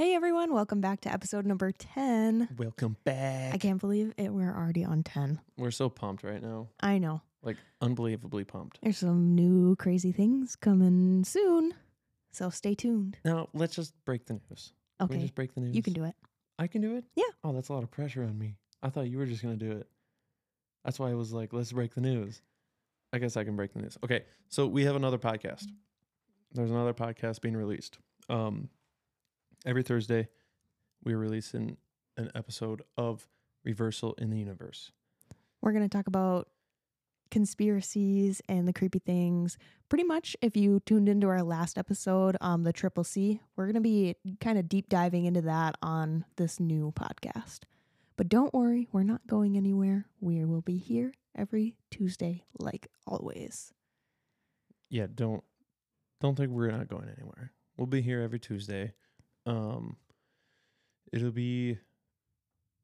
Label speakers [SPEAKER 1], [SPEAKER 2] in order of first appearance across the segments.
[SPEAKER 1] Hey everyone, welcome back to episode number 10.
[SPEAKER 2] Welcome back.
[SPEAKER 1] I can't believe it. We're already on 10.
[SPEAKER 2] We're so pumped right now.
[SPEAKER 1] I know.
[SPEAKER 2] Like unbelievably pumped.
[SPEAKER 1] There's some new crazy things coming soon. So stay tuned.
[SPEAKER 2] Now let's just break the news. Can we
[SPEAKER 1] Okay.
[SPEAKER 2] just break the news.
[SPEAKER 1] You can do it.
[SPEAKER 2] I can do it?
[SPEAKER 1] Yeah.
[SPEAKER 2] Oh, that's a lot of pressure on me. I thought you were just gonna do it. That's why I was like, let's break the news. I guess I can break the news. Okay. So we have another podcast. There's another podcast being released. Um every Thursday we're releasing an episode of Reversal in the Universe.
[SPEAKER 1] We're going to talk about conspiracies and the creepy things. Pretty much, if you tuned into our last episode, um, the Triple C, we're going to be kind of deep diving into that on this new podcast. But don't worry, we're not going anywhere. We will be here every Tuesday, like always.
[SPEAKER 2] yeah, don't don't think we're not going anywhere. We'll be here every Tuesday. Um it'll be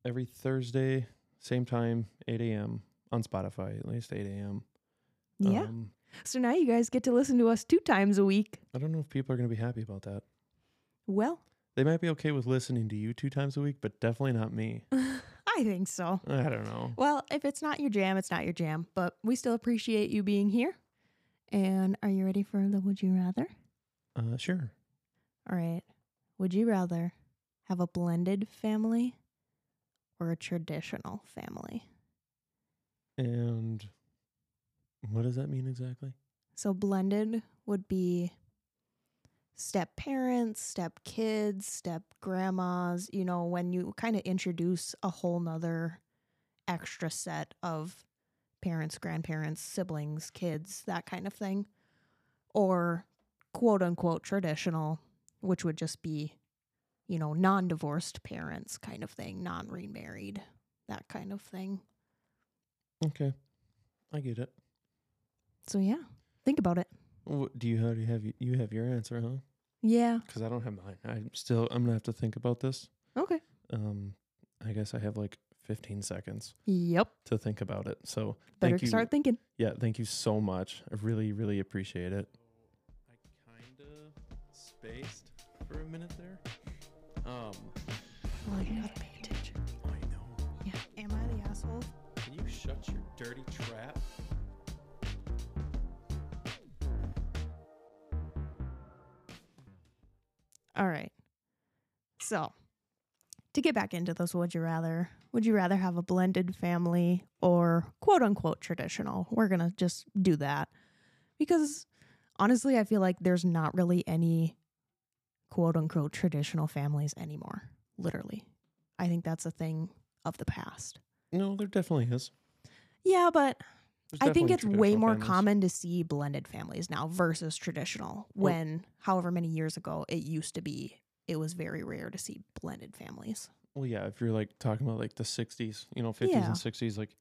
[SPEAKER 2] every Thursday, same time, 8 a.m. on Spotify, at least 8 a.m.
[SPEAKER 1] Yeah.
[SPEAKER 2] Um,
[SPEAKER 1] So now you guys get to listen to us two times a week.
[SPEAKER 2] I don't know if people are gonna be happy about that.
[SPEAKER 1] Well,
[SPEAKER 2] They might be okay with listening to you two times a week, but definitely not me.
[SPEAKER 1] I think so.
[SPEAKER 2] I don't know.
[SPEAKER 1] Well, if it's not your jam, it's not your jam, but we still appreciate you being here. And are you ready for the would you rather?
[SPEAKER 2] Uh sure.
[SPEAKER 1] All right. Would you rather have a blended family or a traditional family?
[SPEAKER 2] And what does that mean exactly?
[SPEAKER 1] So, blended would be step parents, step kids, step grandmas, you know, when you kind of introduce a whole nother extra set of parents, grandparents, siblings, kids, that kind of thing. Or quote unquote traditional, which would just be, you know, non divorced parents kind of thing, non remarried, that kind of thing.
[SPEAKER 2] Okay. I get it.
[SPEAKER 1] So, yeah, think about it.
[SPEAKER 2] What, do you already have you have your answer, huh?
[SPEAKER 1] Yeah.
[SPEAKER 2] Because I don't have mine. I'm still. I'm gonna have to think about this.
[SPEAKER 1] Okay.
[SPEAKER 2] Um, I guess I have like 15 seconds
[SPEAKER 1] Yep.
[SPEAKER 2] to think about it. So
[SPEAKER 1] Better
[SPEAKER 2] thank you.
[SPEAKER 1] start thinking.
[SPEAKER 2] Yeah, thank you so much. I really, really appreciate it. I kind of spaced for a minute there. Um,
[SPEAKER 1] Well, you gotta pay attention.
[SPEAKER 2] I know.
[SPEAKER 1] Yeah. Am I the asshole?
[SPEAKER 2] Can you shut your dirty trap?
[SPEAKER 1] All right. So, to get back into this, would you rather? Would you rather have a blended family or quote unquote traditional? We're going to just do that because honestly, I feel like there's not really any quote unquote traditional families anymore. Literally. I think that's a thing of the past.
[SPEAKER 2] No, there definitely is.
[SPEAKER 1] Yeah, but I think it's way more
[SPEAKER 2] families.
[SPEAKER 1] common to see blended families now versus traditional.
[SPEAKER 2] Well-
[SPEAKER 1] when, however many years ago, it used to be, it was very rare to see blended families.
[SPEAKER 2] Well, yeah, if you're like talking about like the 60s, you know, 50s
[SPEAKER 1] Yeah.
[SPEAKER 2] and 60s, like,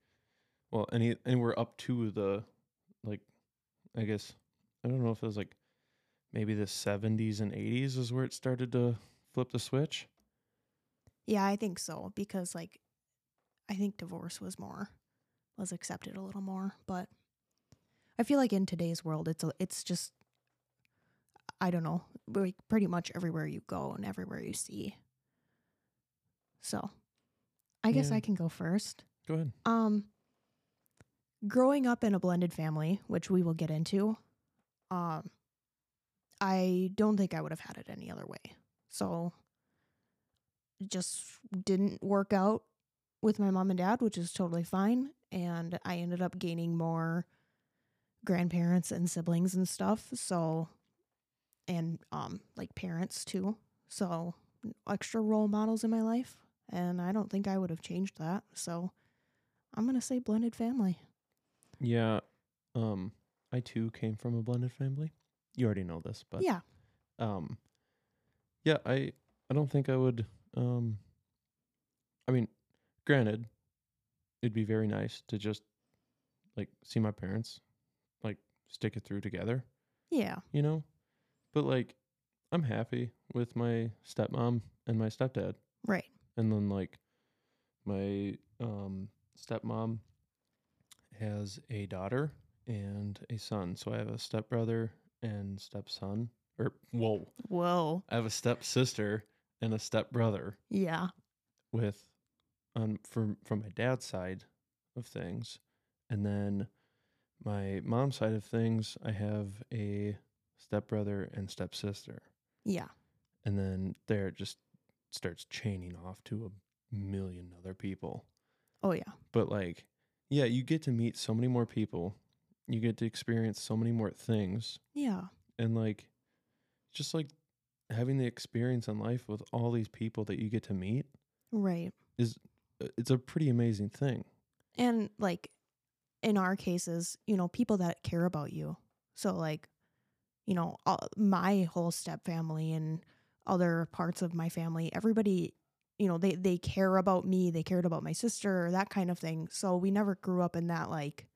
[SPEAKER 2] well, any anywhere up to the, like, I guess, I don't know if it was like maybe the 70s and 80s is where it started to flip the switch.
[SPEAKER 1] Yeah, I think so because, like, I think divorce was more was accepted a little more, but I feel like in today's world, it's a, it's just I don't know, like pretty much everywhere you go and everywhere you see. So, I guess
[SPEAKER 2] Yeah.
[SPEAKER 1] I can go first.
[SPEAKER 2] Go ahead.
[SPEAKER 1] Um, growing up in a blended family, which we will get into, um, I don't think I would have had it any other way. So, it just didn't work out with my mom and dad, which is totally fine. And I ended up gaining more grandparents and siblings and stuff. So, and um, like parents too. So, extra role models in my life. And I don't think I would have changed that. So, I'm going to say blended family.
[SPEAKER 2] Yeah. Um, I too came from a blended family. You already know this, but
[SPEAKER 1] yeah.
[SPEAKER 2] um yeah i i don't think i would um i mean granted it'd be very nice to just like see my parents like stick it through together
[SPEAKER 1] Yeah.
[SPEAKER 2] you know but like i'm happy with my stepmom and my stepdad
[SPEAKER 1] Right.
[SPEAKER 2] and then like my um stepmom has a daughter and a son so i have a stepbrother and stepson or whoa
[SPEAKER 1] Whoa.
[SPEAKER 2] I have a stepsister and a stepbrother
[SPEAKER 1] Yeah.
[SPEAKER 2] with on from from my dad's side of things and then my mom's side of things i have a stepbrother and stepsister
[SPEAKER 1] Yeah.
[SPEAKER 2] and then there it just starts chaining off to a million other people
[SPEAKER 1] Oh yeah.
[SPEAKER 2] but like yeah you get to meet so many more people you get to experience so many more things
[SPEAKER 1] Yeah.
[SPEAKER 2] and like just like having the experience in life with all these people that you get to meet
[SPEAKER 1] Right.
[SPEAKER 2] uh, it's a pretty amazing thing
[SPEAKER 1] And like in our cases, you know, people that care about you. So like, you know, all, my whole step family and other parts of my family, everybody, you know, they they care about me, they cared about my sister, that kind of thing. So we never grew up in that like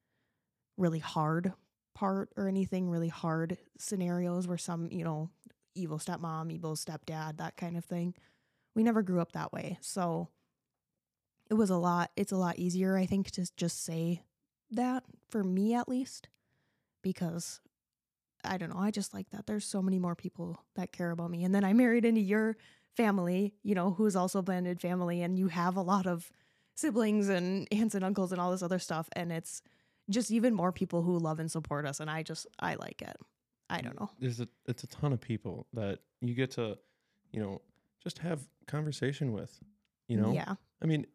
[SPEAKER 1] really hard part or anything really hard scenarios where some, you know, evil stepmom, evil stepdad, that kind of thing. We never grew up that way. So it was a lot it's a lot easier i think to just say that for me at least because i don't know i just like that there's so many more people that care about me and then i married into your family you know who's also a blended family and you have a lot of siblings and aunts and uncles and all this other stuff and it's just even more people who love and support us and i just i like it. I don't know.
[SPEAKER 2] There's a it's a ton of people that you get to you know just have conversation with you know?
[SPEAKER 1] Yeah.
[SPEAKER 2] I mean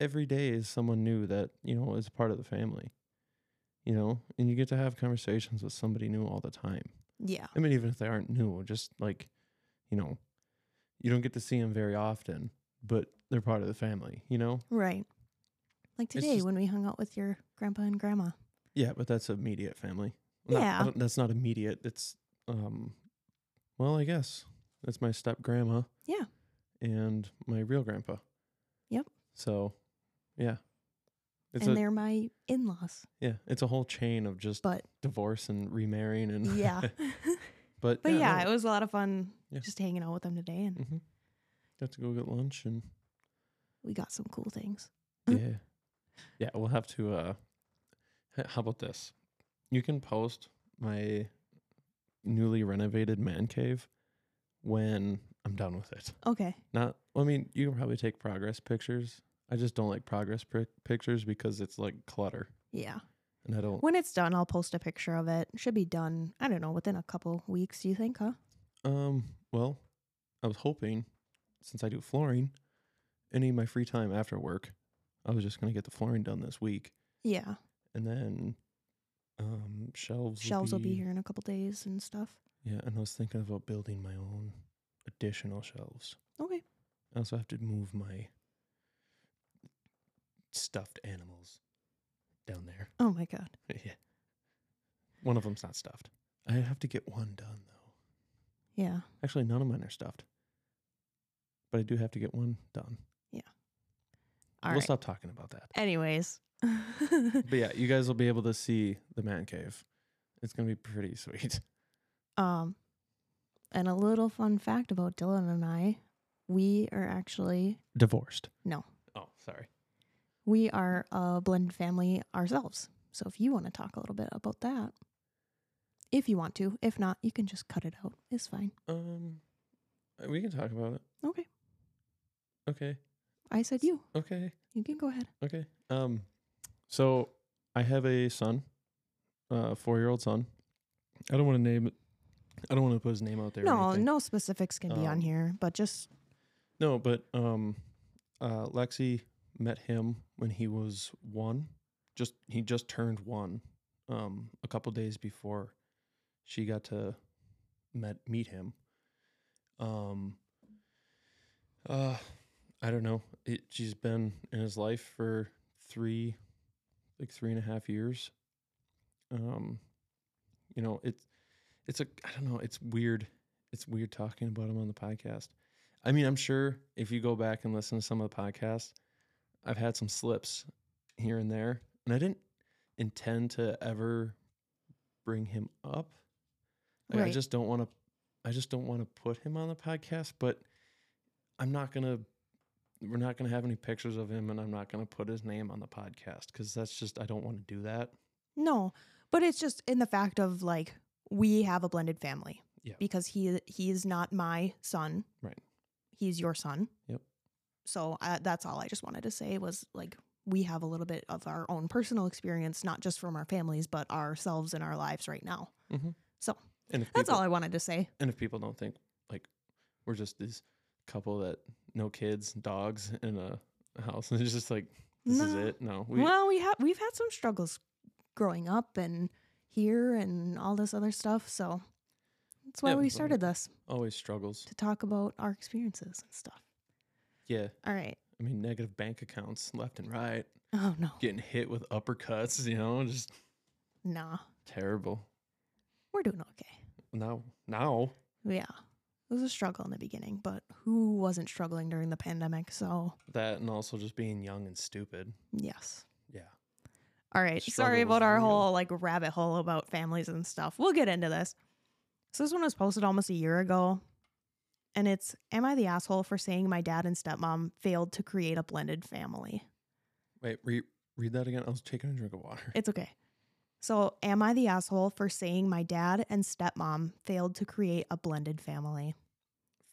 [SPEAKER 2] every day is someone new that you know is part of the family you know? And you get to have conversations with somebody new all the time.
[SPEAKER 1] Yeah.
[SPEAKER 2] I mean even if they aren't new just like you know you don't get to see them very often but they're part of the family you know?
[SPEAKER 1] Right like today
[SPEAKER 2] just-
[SPEAKER 1] when we hung out with your grandpa and grandma.
[SPEAKER 2] Yeah but that's immediate family. Not-
[SPEAKER 1] Yeah.
[SPEAKER 2] that's not immediate. It's um well i guess that's my step grandma.
[SPEAKER 1] Yeah.
[SPEAKER 2] and my real grandpa.
[SPEAKER 1] Yep.
[SPEAKER 2] so yeah. It's
[SPEAKER 1] and
[SPEAKER 2] a
[SPEAKER 1] they're my in-laws.
[SPEAKER 2] Yeah it's a whole chain of just
[SPEAKER 1] but
[SPEAKER 2] divorce and remarrying and
[SPEAKER 1] yeah.
[SPEAKER 2] But
[SPEAKER 1] but yeah,
[SPEAKER 2] no,
[SPEAKER 1] it was a lot of fun
[SPEAKER 2] Yeah.
[SPEAKER 1] just hanging out with them today and
[SPEAKER 2] Mm-hmm. got to go get lunch and
[SPEAKER 1] we got some cool things.
[SPEAKER 2] Yeah yeah we'll have to uh how about this? You can post my newly renovated man cave when i'm done with it.
[SPEAKER 1] Okay.
[SPEAKER 2] Not i mean you can probably take progress pictures. I just don't like progress pic- pictures because it's like clutter.
[SPEAKER 1] Yeah.
[SPEAKER 2] And i don't
[SPEAKER 1] when it's done i'll post a picture of it. Should be done i don't know within a couple weeks do you think huh?
[SPEAKER 2] Um well i was hoping since i do flooring any of my free time after work i was just going to get the flooring done this week.
[SPEAKER 1] Yeah.
[SPEAKER 2] And then um shelves
[SPEAKER 1] shelves will be here in a couple days and stuff.
[SPEAKER 2] Yeah and i was thinking about building my own additional shelves.
[SPEAKER 1] Okay.
[SPEAKER 2] I also have to move my stuffed animals down there.
[SPEAKER 1] Oh my god.
[SPEAKER 2] Yeah. One of them's not stuffed. I have to get one done though.
[SPEAKER 1] Yeah.
[SPEAKER 2] Actually none of mine are stuffed. But i do have to get one done
[SPEAKER 1] all
[SPEAKER 2] we'll
[SPEAKER 1] right
[SPEAKER 2] stop talking about that
[SPEAKER 1] anyways
[SPEAKER 2] but yeah you guys will be able to see the man cave it's gonna be pretty sweet
[SPEAKER 1] um and a little fun fact about dylan and i we are actually
[SPEAKER 2] divorced
[SPEAKER 1] No.
[SPEAKER 2] oh sorry
[SPEAKER 1] we are a blended family ourselves. So if you want to talk a little bit about that, if you want to, if not, you can just cut it out. It's fine.
[SPEAKER 2] um we can talk about it
[SPEAKER 1] Okay.
[SPEAKER 2] okay
[SPEAKER 1] I said you.
[SPEAKER 2] okay
[SPEAKER 1] You can go ahead.
[SPEAKER 2] Okay. Um, so I have a son, a four-year-old son. I don't want to name it. I don't want to put his name out there.
[SPEAKER 1] No, no specifics can be on
[SPEAKER 2] Um,
[SPEAKER 1] here, but just
[SPEAKER 2] no. But um, uh, Lexi met him when he was one. Just he just turned one. Um, a couple days before she got to met meet him. Um. Uh, I don't know. It, she's been in his life for three, like three and a half years. Um, you know, it's it's a I don't know. It's weird. It's weird talking about him on the podcast. I mean, I'm sure if you go back and listen to some of the podcasts, I've had some slips here and there, and I didn't intend to ever bring him up. Like, I just don't want to. I just don't want to put him on the podcast, but I'm not gonna. We're not gonna have any pictures of him, and I'm not gonna put his name on the podcast because that's just I don't want to do that.
[SPEAKER 1] no. But it's just in the fact of like we have a blended family.
[SPEAKER 2] Yeah.
[SPEAKER 1] Because he he is not my son.
[SPEAKER 2] Right.
[SPEAKER 1] he's your son.
[SPEAKER 2] Yep.
[SPEAKER 1] So uh, that's all I just wanted to say was like we have a little bit of our own personal experience, not just from our families, but ourselves in our lives right now.
[SPEAKER 2] Mhm.
[SPEAKER 1] So that's
[SPEAKER 2] people,
[SPEAKER 1] all I wanted to say.
[SPEAKER 2] and if people don't think like we're just this couple that no kids, dogs in a house, and it's just like this is it. No, we
[SPEAKER 1] well, we have we've had some struggles growing up and here and all this other stuff. So that's why
[SPEAKER 2] Yeah,
[SPEAKER 1] we started this
[SPEAKER 2] always struggles.
[SPEAKER 1] to talk about our experiences and stuff.
[SPEAKER 2] Yeah,
[SPEAKER 1] All right.
[SPEAKER 2] I mean negative bank accounts left and right,
[SPEAKER 1] Oh no,
[SPEAKER 2] getting hit with uppercuts. You know, just
[SPEAKER 1] nah,
[SPEAKER 2] terrible.
[SPEAKER 1] we're doing okay.
[SPEAKER 2] Now, now,
[SPEAKER 1] Yeah, it was a struggle in the beginning, but who wasn't struggling during the pandemic? So
[SPEAKER 2] that and also just being young and stupid.
[SPEAKER 1] yes.
[SPEAKER 2] Yeah.
[SPEAKER 1] All right.
[SPEAKER 2] Struggle
[SPEAKER 1] Sorry about our
[SPEAKER 2] real.
[SPEAKER 1] whole like rabbit hole about families and stuff. We'll get into this. So this one was posted almost a year ago. And it's Am I the asshole for saying my dad and stepmom failed to create a blended family?
[SPEAKER 2] Wait, re- read that again. I was taking a drink of water.
[SPEAKER 1] It's okay. So, am I the asshole for saying my dad and stepmom failed to create a blended family?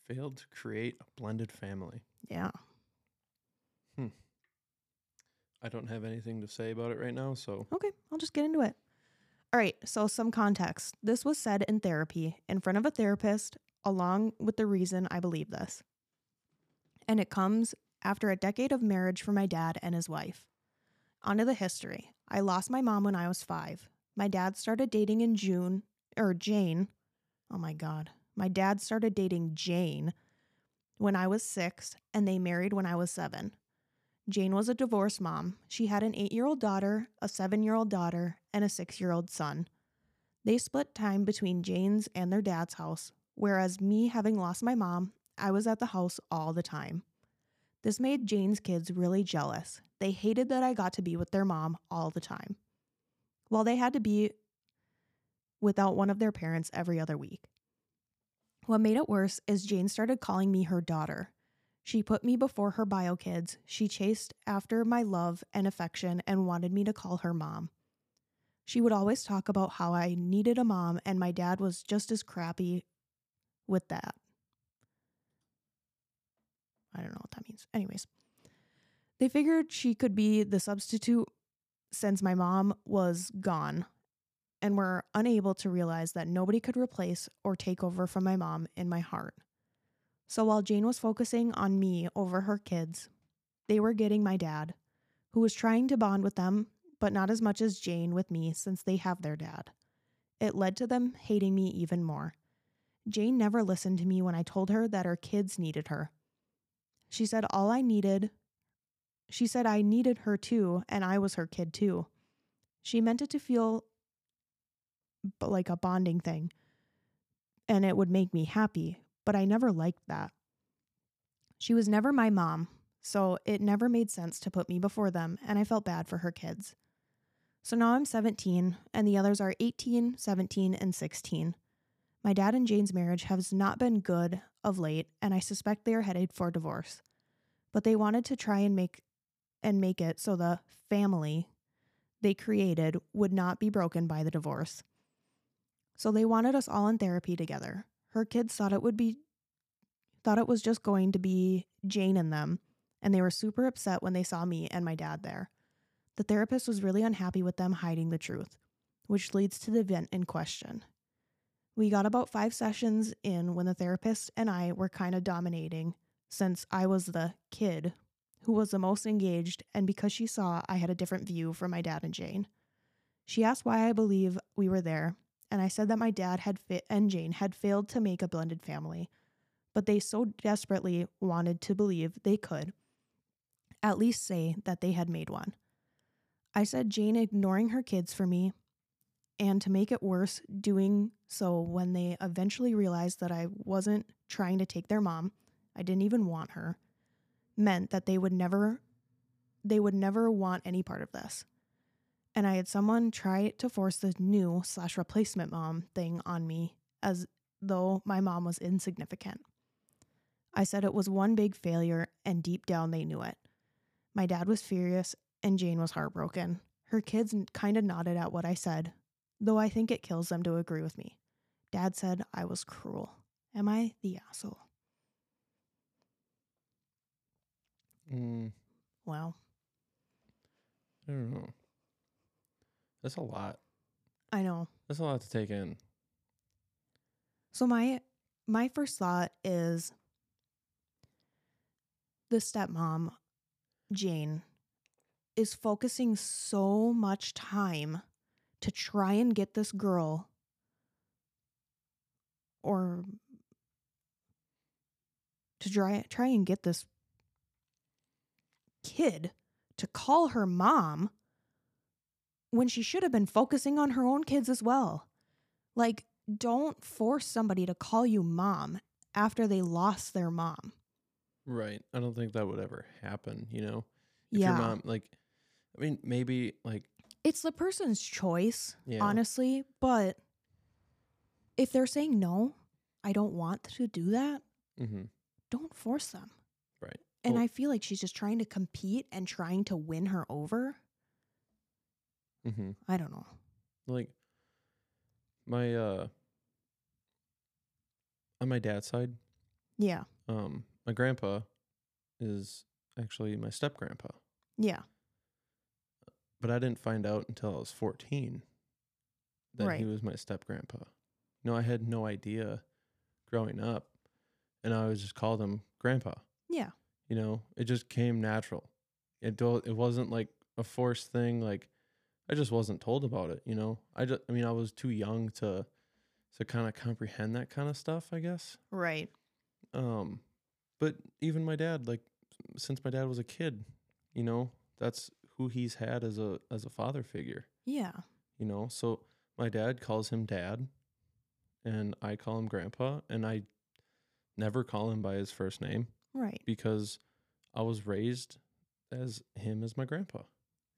[SPEAKER 2] Failed to create a blended family.
[SPEAKER 1] Yeah. Hmm.
[SPEAKER 2] I don't have anything to say about it right now, so
[SPEAKER 1] Okay, I'll just get into it. All right, so some context. This was said in therapy in front of a therapist, along with the reason I believe this. And it comes after a decade of marriage for my dad and his wife. Onto the history. I lost my mom when I was five. My dad started dating in June, or Jane. Oh my God. My dad started dating Jane when I was six, and they married when I was seven. Jane was a divorced mom. She had an eight year old daughter, a seven year old daughter, and a six year old son. They split time between Jane's and their dad's house, whereas me having lost my mom, I was at the house all the time. This made Jane's kids really jealous. They hated that I got to be with their mom all the time, while they had to be without one of their parents every other week. What made it worse is Jane started calling me her daughter. She put me before her bio kids. She chased after my love and affection and wanted me to call her mom. She would always talk about how I needed a mom, and my dad was just as crappy with that. I don't know what that means. Anyways, they figured she could be the substitute since my mom was gone and were unable to realize that nobody could replace or take over from my mom in my heart. So while Jane was focusing on me over her kids, they were getting my dad, who was trying to bond with them, but not as much as Jane with me since they have their dad. It led to them hating me even more. Jane never listened to me when I told her that her kids needed her. She said all I needed, she said I needed her too, and I was her kid too. She meant it to feel like a bonding thing, and it would make me happy, but I never liked that. She was never my mom, so it never made sense to put me before them, and I felt bad for her kids. So now I'm 17, and the others are 18, 17, and 16. My dad and Jane's marriage has not been good of late, and I suspect they are headed for divorce. But they wanted to try and make and make it so the family they created would not be broken by the divorce. So they wanted us all in therapy together. Her kids thought it would be thought it was just going to be Jane and them, and they were super upset when they saw me and my dad there. The therapist was really unhappy with them hiding the truth, which leads to the event in question. We got about five sessions in when the therapist and I were kind of dominating since I was the kid who was the most engaged, and because she saw I had a different view from my dad and Jane. She asked why I believe we were there, and I said that my dad had fit and Jane had failed to make a blended family, but they so desperately wanted to believe they could at least say that they had made one. I said Jane ignoring her kids for me, and to make it worse, doing so when they eventually realized that I wasn't trying to take their mom, I didn't even want her, meant that they would never they would never want any part of this. And I had someone try to force the new slash replacement mom thing on me as though my mom was insignificant. I said it was one big failure, and deep down they knew it. My dad was furious, and Jane was heartbroken. Her kids kind of nodded at what I said, though I think it kills them to agree with me. Dad said I was cruel. Am I the asshole?
[SPEAKER 2] Mm,
[SPEAKER 1] Wow.
[SPEAKER 2] I don't know. That's a lot.
[SPEAKER 1] I know.
[SPEAKER 2] That's a lot to take in.
[SPEAKER 1] So my my first thought is the stepmom, Jane, is focusing so much time to try and get this girl or to try try and get this kid to call her mom when she should have been focusing on her own kids as well. Like don't force somebody to call you mom after they lost their mom.
[SPEAKER 2] Right. I don't think that would ever happen, you know? If
[SPEAKER 1] yeah.
[SPEAKER 2] your mom like I mean maybe like
[SPEAKER 1] it's the person's choice,
[SPEAKER 2] Yeah.
[SPEAKER 1] honestly, but if they're saying no, I don't want to do that,
[SPEAKER 2] mhm,
[SPEAKER 1] don't force them.
[SPEAKER 2] Right.
[SPEAKER 1] And
[SPEAKER 2] Well-
[SPEAKER 1] I feel like she's just trying to compete and trying to win her over.
[SPEAKER 2] Mm-hmm.
[SPEAKER 1] I don't know.
[SPEAKER 2] Like my uh on my dad's side,
[SPEAKER 1] Yeah.
[SPEAKER 2] um my grandpa is actually my step grandpa.
[SPEAKER 1] Yeah.
[SPEAKER 2] But I didn't find out until I was 14 that he was my step grandpa. No, I had no idea growing up. And I always just called him grandpa.
[SPEAKER 1] Yeah.
[SPEAKER 2] You know, it just came natural. It do, it wasn't like a forced thing like I just wasn't told about it, you know. I just I mean, I was too young to to kind of comprehend that kind of stuff, I guess.
[SPEAKER 1] Right.
[SPEAKER 2] Um but even my dad like since my dad was a kid, you know, that's who he's had as a as a father figure,
[SPEAKER 1] Yeah.
[SPEAKER 2] you know. So my dad calls him dad and I call him grandpa and I never call him by his first name
[SPEAKER 1] Right.
[SPEAKER 2] because I was raised as him as my grandpa,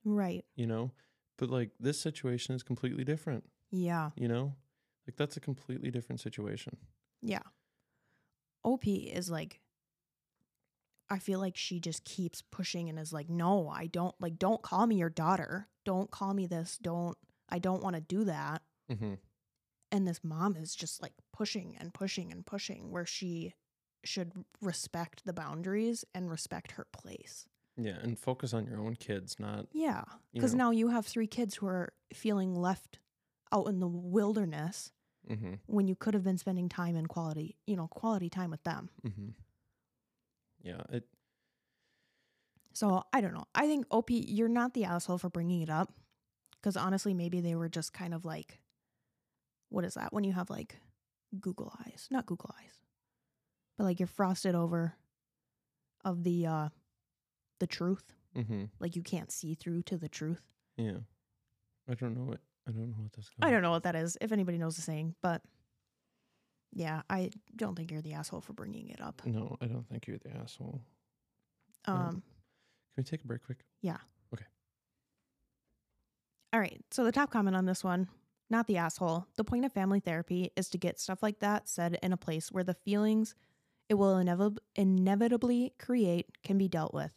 [SPEAKER 1] Right.
[SPEAKER 2] you know. But like this situation is completely different,
[SPEAKER 1] Yeah.
[SPEAKER 2] you know? Like that's a completely different situation.
[SPEAKER 1] Yeah. OP is like I feel like she just keeps pushing and is like, "No, I don't like don't call me your daughter. Don't call me this. Don't I don't want to do that."
[SPEAKER 2] Mhm.
[SPEAKER 1] And this mom is just like pushing and pushing and pushing where she should respect the boundaries and respect her place.
[SPEAKER 2] Yeah, and focus on your own kids, not
[SPEAKER 1] Yeah. Cuz now you have three kids who are feeling left out in the wilderness
[SPEAKER 2] mhm.
[SPEAKER 1] when you could have been spending time in quality, you know, quality time with them.
[SPEAKER 2] Mhm. Yeah, it
[SPEAKER 1] So I don't know. I think OP, you're not the asshole for bringing it up. Because honestly, maybe they were just kind of like, what is that? When you have like Google eyes, not Google eyes, but like you're frosted over of the, uh, the truth.
[SPEAKER 2] mhm.
[SPEAKER 1] Like you can't see through to the truth.
[SPEAKER 2] Yeah. I don't know what I don't know what that's
[SPEAKER 1] I don't know what that is, if anybody knows the saying, but yeah, I don't think you're the asshole for bringing it up.
[SPEAKER 2] No, I don't think you're the asshole. Yeah.
[SPEAKER 1] Um,
[SPEAKER 2] Can we take a break quick? Yeah. Okay.
[SPEAKER 1] All right. So the top comment on this one, not the asshole. The point of family therapy is to get stuff like that said in a place where the feelings it will inevitably create can be dealt with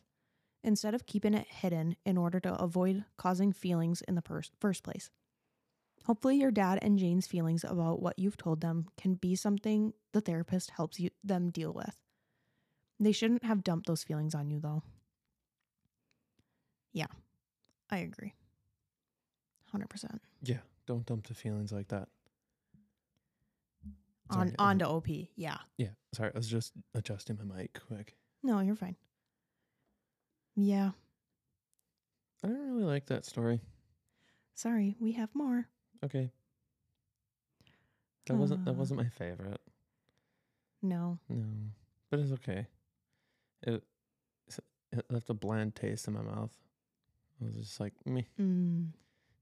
[SPEAKER 1] instead of keeping it hidden in order to avoid causing feelings in the pers- first place. Hopefully your dad and Jane's feelings about what you've told them can be something the therapist helps you them deal with. They shouldn't have dumped those feelings on you though. Yeah. I agree. 100%.
[SPEAKER 2] Yeah. Don't dump the feelings like that.
[SPEAKER 1] On
[SPEAKER 2] Sorry,
[SPEAKER 1] on to OP. Yeah.
[SPEAKER 2] Yeah. Sorry, I was just adjusting my mic quick.
[SPEAKER 1] No, you're fine. Yeah.
[SPEAKER 2] I don't really like that story.
[SPEAKER 1] Sorry, we have more.
[SPEAKER 2] Okay. That wasn't that
[SPEAKER 1] Uh.
[SPEAKER 2] wasn't my favorite.
[SPEAKER 1] No.
[SPEAKER 2] No. But it's okay. It it left a bland taste in my mouth. I was just like, me.
[SPEAKER 1] Mm,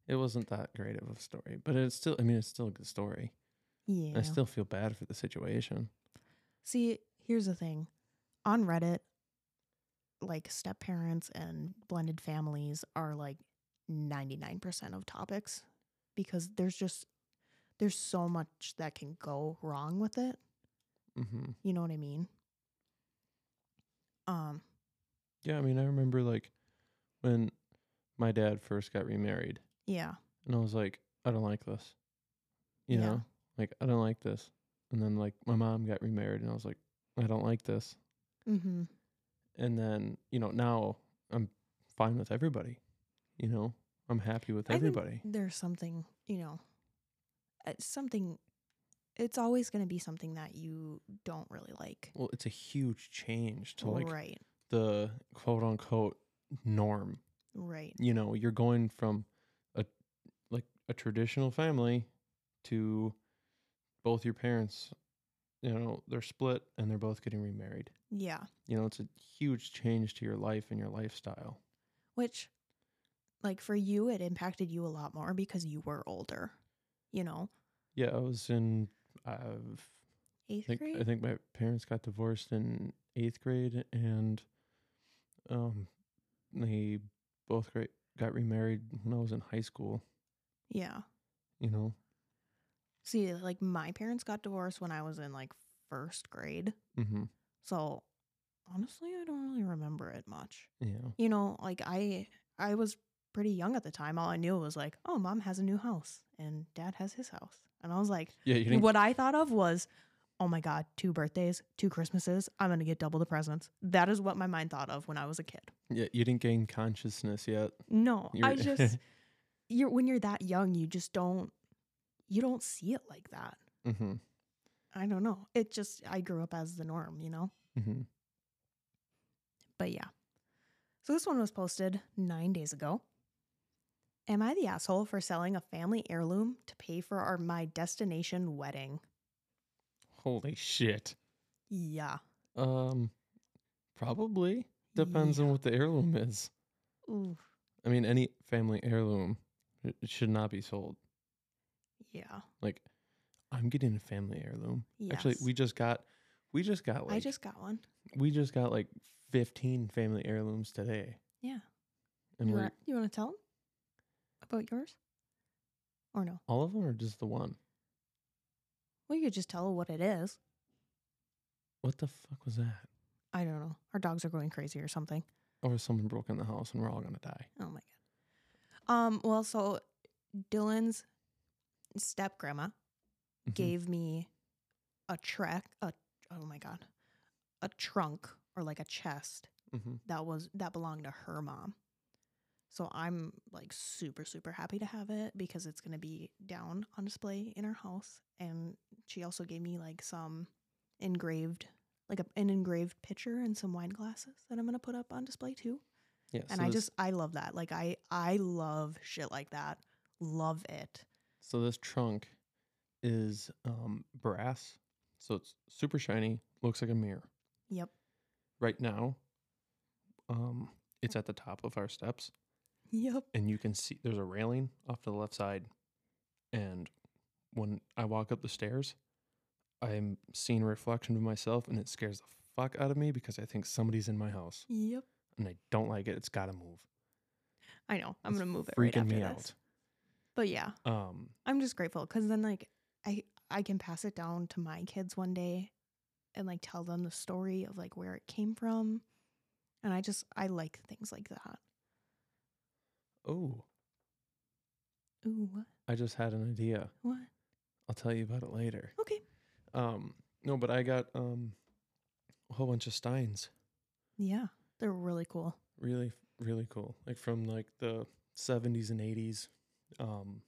[SPEAKER 2] It wasn't that great of a story, but it's still. I mean, it's still a good story.
[SPEAKER 1] Yeah.
[SPEAKER 2] I still feel bad for the situation.
[SPEAKER 1] See, here's the thing. On Reddit, like step parents and blended families are like 99% of topics because there's just there's so much that can go wrong with it.
[SPEAKER 2] hmm
[SPEAKER 1] You know what I mean? Um,
[SPEAKER 2] Yeah, I mean, I remember like when my dad first got remarried,
[SPEAKER 1] yeah.
[SPEAKER 2] and I was like, I don't like this. You
[SPEAKER 1] Yeah.
[SPEAKER 2] know, like I don't like this. And then like my mom got remarried, and I was like, I don't like this.
[SPEAKER 1] Mhm.
[SPEAKER 2] and then you know now I'm fine with everybody. You know, I'm happy with
[SPEAKER 1] I
[SPEAKER 2] everybody.
[SPEAKER 1] there's something, you know, uh, something. It's always going to be something that you don't really like.
[SPEAKER 2] Well, it's a huge change to like
[SPEAKER 1] right.
[SPEAKER 2] the quote unquote norm.
[SPEAKER 1] Right.
[SPEAKER 2] You know, you're going from a like a traditional family to both your parents, you know, they're split and they're both getting remarried.
[SPEAKER 1] Yeah.
[SPEAKER 2] You know, it's a huge change to your life and your lifestyle.
[SPEAKER 1] Which, like, for you, it impacted you a lot more because you were older, you know,
[SPEAKER 2] Yeah, I was in I've
[SPEAKER 1] eighth
[SPEAKER 2] I think
[SPEAKER 1] grade.
[SPEAKER 2] I think my parents got divorced in eighth grade, and um, they both got remarried when I was in high school.
[SPEAKER 1] yeah.
[SPEAKER 2] You know,
[SPEAKER 1] See, like, my parents got divorced when I was in like first grade.
[SPEAKER 2] mm-hmm.
[SPEAKER 1] So, honestly, I don't really remember it much.
[SPEAKER 2] yeah,
[SPEAKER 1] You know, like, I, I was pretty young at the time. All I knew was like, oh, mom has a new house and dad has his house. And I was like,
[SPEAKER 2] yeah. You didn't,
[SPEAKER 1] what I thought of was, oh my God, two birthdays, two Christmases. I'm going to get double the presents. That is what my mind thought of when I was a kid.
[SPEAKER 2] yeah, you didn't gain consciousness yet.
[SPEAKER 1] No, I
[SPEAKER 2] You're-
[SPEAKER 1] just, you're, when you're that young, you just don't, you don't see it like that.
[SPEAKER 2] mm-hmm.
[SPEAKER 1] I don't know. It just, I grew up as the norm, you know?
[SPEAKER 2] Mm-hmm.
[SPEAKER 1] But yeah. So this one was posted nine days ago. Am I the asshole for selling a family heirloom to pay for our my destination wedding?
[SPEAKER 2] Holy shit.
[SPEAKER 1] Yeah.
[SPEAKER 2] Um, probably depends on what the heirloom is.
[SPEAKER 1] Ooh,
[SPEAKER 2] I mean, any family heirloom should not be sold.
[SPEAKER 1] Yeah.
[SPEAKER 2] Like, I'm getting a family heirloom. Actually, we just got, we just got like
[SPEAKER 1] I just got one.
[SPEAKER 2] we just got like 15 family heirlooms today.
[SPEAKER 1] Yeah.
[SPEAKER 2] And
[SPEAKER 1] you
[SPEAKER 2] we're
[SPEAKER 1] want, you want to tell them about yours? Or no?
[SPEAKER 2] all of them or just the one?
[SPEAKER 1] Well, you could just tell what it is.
[SPEAKER 2] What the fuck was that?
[SPEAKER 1] I don't know. Our dogs are going crazy or something.
[SPEAKER 2] Or someone broke in the house and we're all gonna die.
[SPEAKER 1] Oh my god. Um. Well, so Dylan's step grandma
[SPEAKER 2] Mhm.
[SPEAKER 1] gave me a trek. A oh my god, a trunk or like a chest
[SPEAKER 2] Mhm.
[SPEAKER 1] that was that belonged to her mom. So I'm like super super happy to have it because it's gonna be down on display in her house, and she also gave me like some engraved. Like a, an engraved picture and some wine glasses that I'm gonna put up on display too.
[SPEAKER 2] Yeah.
[SPEAKER 1] and
[SPEAKER 2] so
[SPEAKER 1] I just I love that. Like I I love shit like that. Love it.
[SPEAKER 2] So this trunk is um brass, so it's super shiny, looks like a mirror.
[SPEAKER 1] Yep.
[SPEAKER 2] Right now, um, it's at the top of our steps,
[SPEAKER 1] Yep.
[SPEAKER 2] and you can see there's a railing off to the left side, and when I walk up the stairs, I'm seeing a reflection of myself, and it scares the fuck out of me because I think somebody's in my house,
[SPEAKER 1] Yep.
[SPEAKER 2] and I don't like it. It's got to move.
[SPEAKER 1] I know. I'm
[SPEAKER 2] It's
[SPEAKER 1] gonna move it
[SPEAKER 2] freaking
[SPEAKER 1] after
[SPEAKER 2] me
[SPEAKER 1] this. But yeah.
[SPEAKER 2] Um,
[SPEAKER 1] I'm just grateful because then like I I can pass it down to my kids one day, and like tell them the story of like where it came from, and I just I like things like that.
[SPEAKER 2] oh,
[SPEAKER 1] Ooh, what?
[SPEAKER 2] I just had an idea.
[SPEAKER 1] What?
[SPEAKER 2] I'll tell you about it later.
[SPEAKER 1] Okay.
[SPEAKER 2] Um, no, but I got um a whole bunch of steins.
[SPEAKER 1] Yeah, they're really cool.
[SPEAKER 2] Really, really cool. Like from like the seventies and eighties. Um,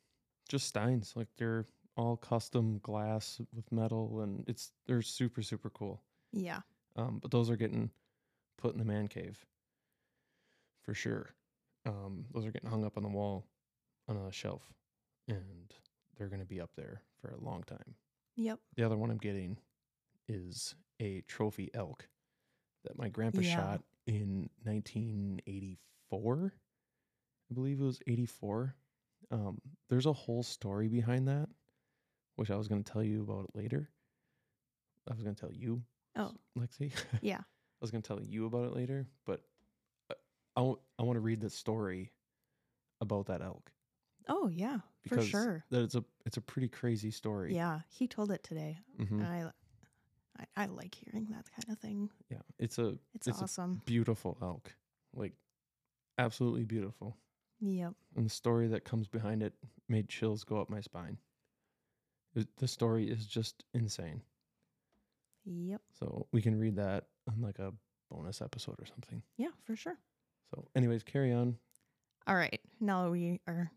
[SPEAKER 2] just steins. Like they're all custom glass with metal, and it's they're super super cool.
[SPEAKER 1] Yeah.
[SPEAKER 2] Um, but those are getting put in the man cave for sure. Um, those are getting hung up on the wall on a shelf, and they're going to be up there for a long time.
[SPEAKER 1] Yep.
[SPEAKER 2] The other one I'm getting is a trophy elk that my grandpa
[SPEAKER 1] Yeah.
[SPEAKER 2] shot in 1984. I believe it was 84. Um, there's a whole story behind that, which I was going to tell you about later. I was going to tell you,
[SPEAKER 1] Oh
[SPEAKER 2] Lexi.
[SPEAKER 1] yeah.
[SPEAKER 2] I was going to tell you about it later, but uh, I, w- I want to read the story about that elk
[SPEAKER 1] Oh yeah. For
[SPEAKER 2] because
[SPEAKER 1] sure.
[SPEAKER 2] that it's a it's a pretty crazy story.
[SPEAKER 1] Yeah. He told it today.
[SPEAKER 2] Mhm.
[SPEAKER 1] And I, I I like hearing that kind of thing.
[SPEAKER 2] Yeah, it's a
[SPEAKER 1] It's,
[SPEAKER 2] It's a-
[SPEAKER 1] awesome.
[SPEAKER 2] beautiful elk, like absolutely beautiful.
[SPEAKER 1] Yep.
[SPEAKER 2] And the story that comes behind it made chills go up my spine. It- the story is just insane.
[SPEAKER 1] Yep.
[SPEAKER 2] So we can read that on like a bonus episode or something.
[SPEAKER 1] Yeah, for sure.
[SPEAKER 2] So, anyways, carry on.
[SPEAKER 1] All right. Now we are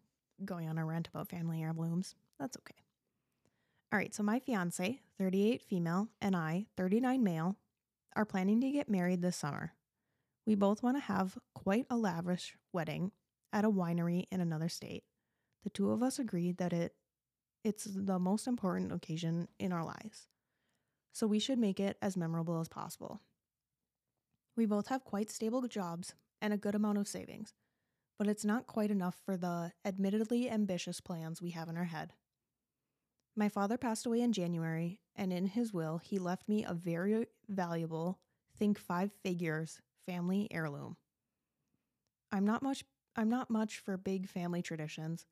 [SPEAKER 1] going on a rant about family heirlooms. That's okay. All right. So, my fiance, 38 female, and I, 39 male, are planning to get married this summer. We both want to have quite a lavish wedding at a winery in another state. The two of us agreed that it it's the most important occasion in our lives. So we should make it as memorable as possible. We both have quite stable jobs and a good amount of savings but it's not quite enough for the admittedly ambitious plans we have in our head. My father passed away in January, and in his will, he left me a very valuable, think five figures, family heirloom. I'm not much I'm not much for big family traditions,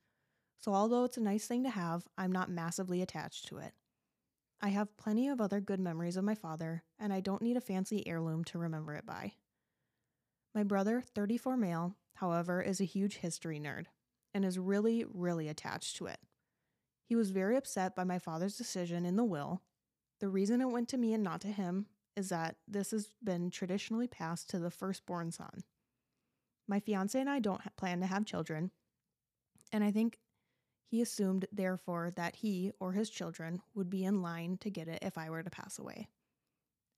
[SPEAKER 1] so although it's a nice thing to have, I'm not massively attached to it. I have plenty of other good memories of my father, and I don't need a fancy heirloom to remember it by. My brother, 34 male, however, is a huge history nerd and is really, really attached to it. He was very upset by my father's decision in the will. The reason it went to me and not to him is that this has been traditionally passed to the firstborn son. My fiance and I don't plan to have children, and I think he assumed, therefore, that he or his children would be in line to get it if I were to pass away.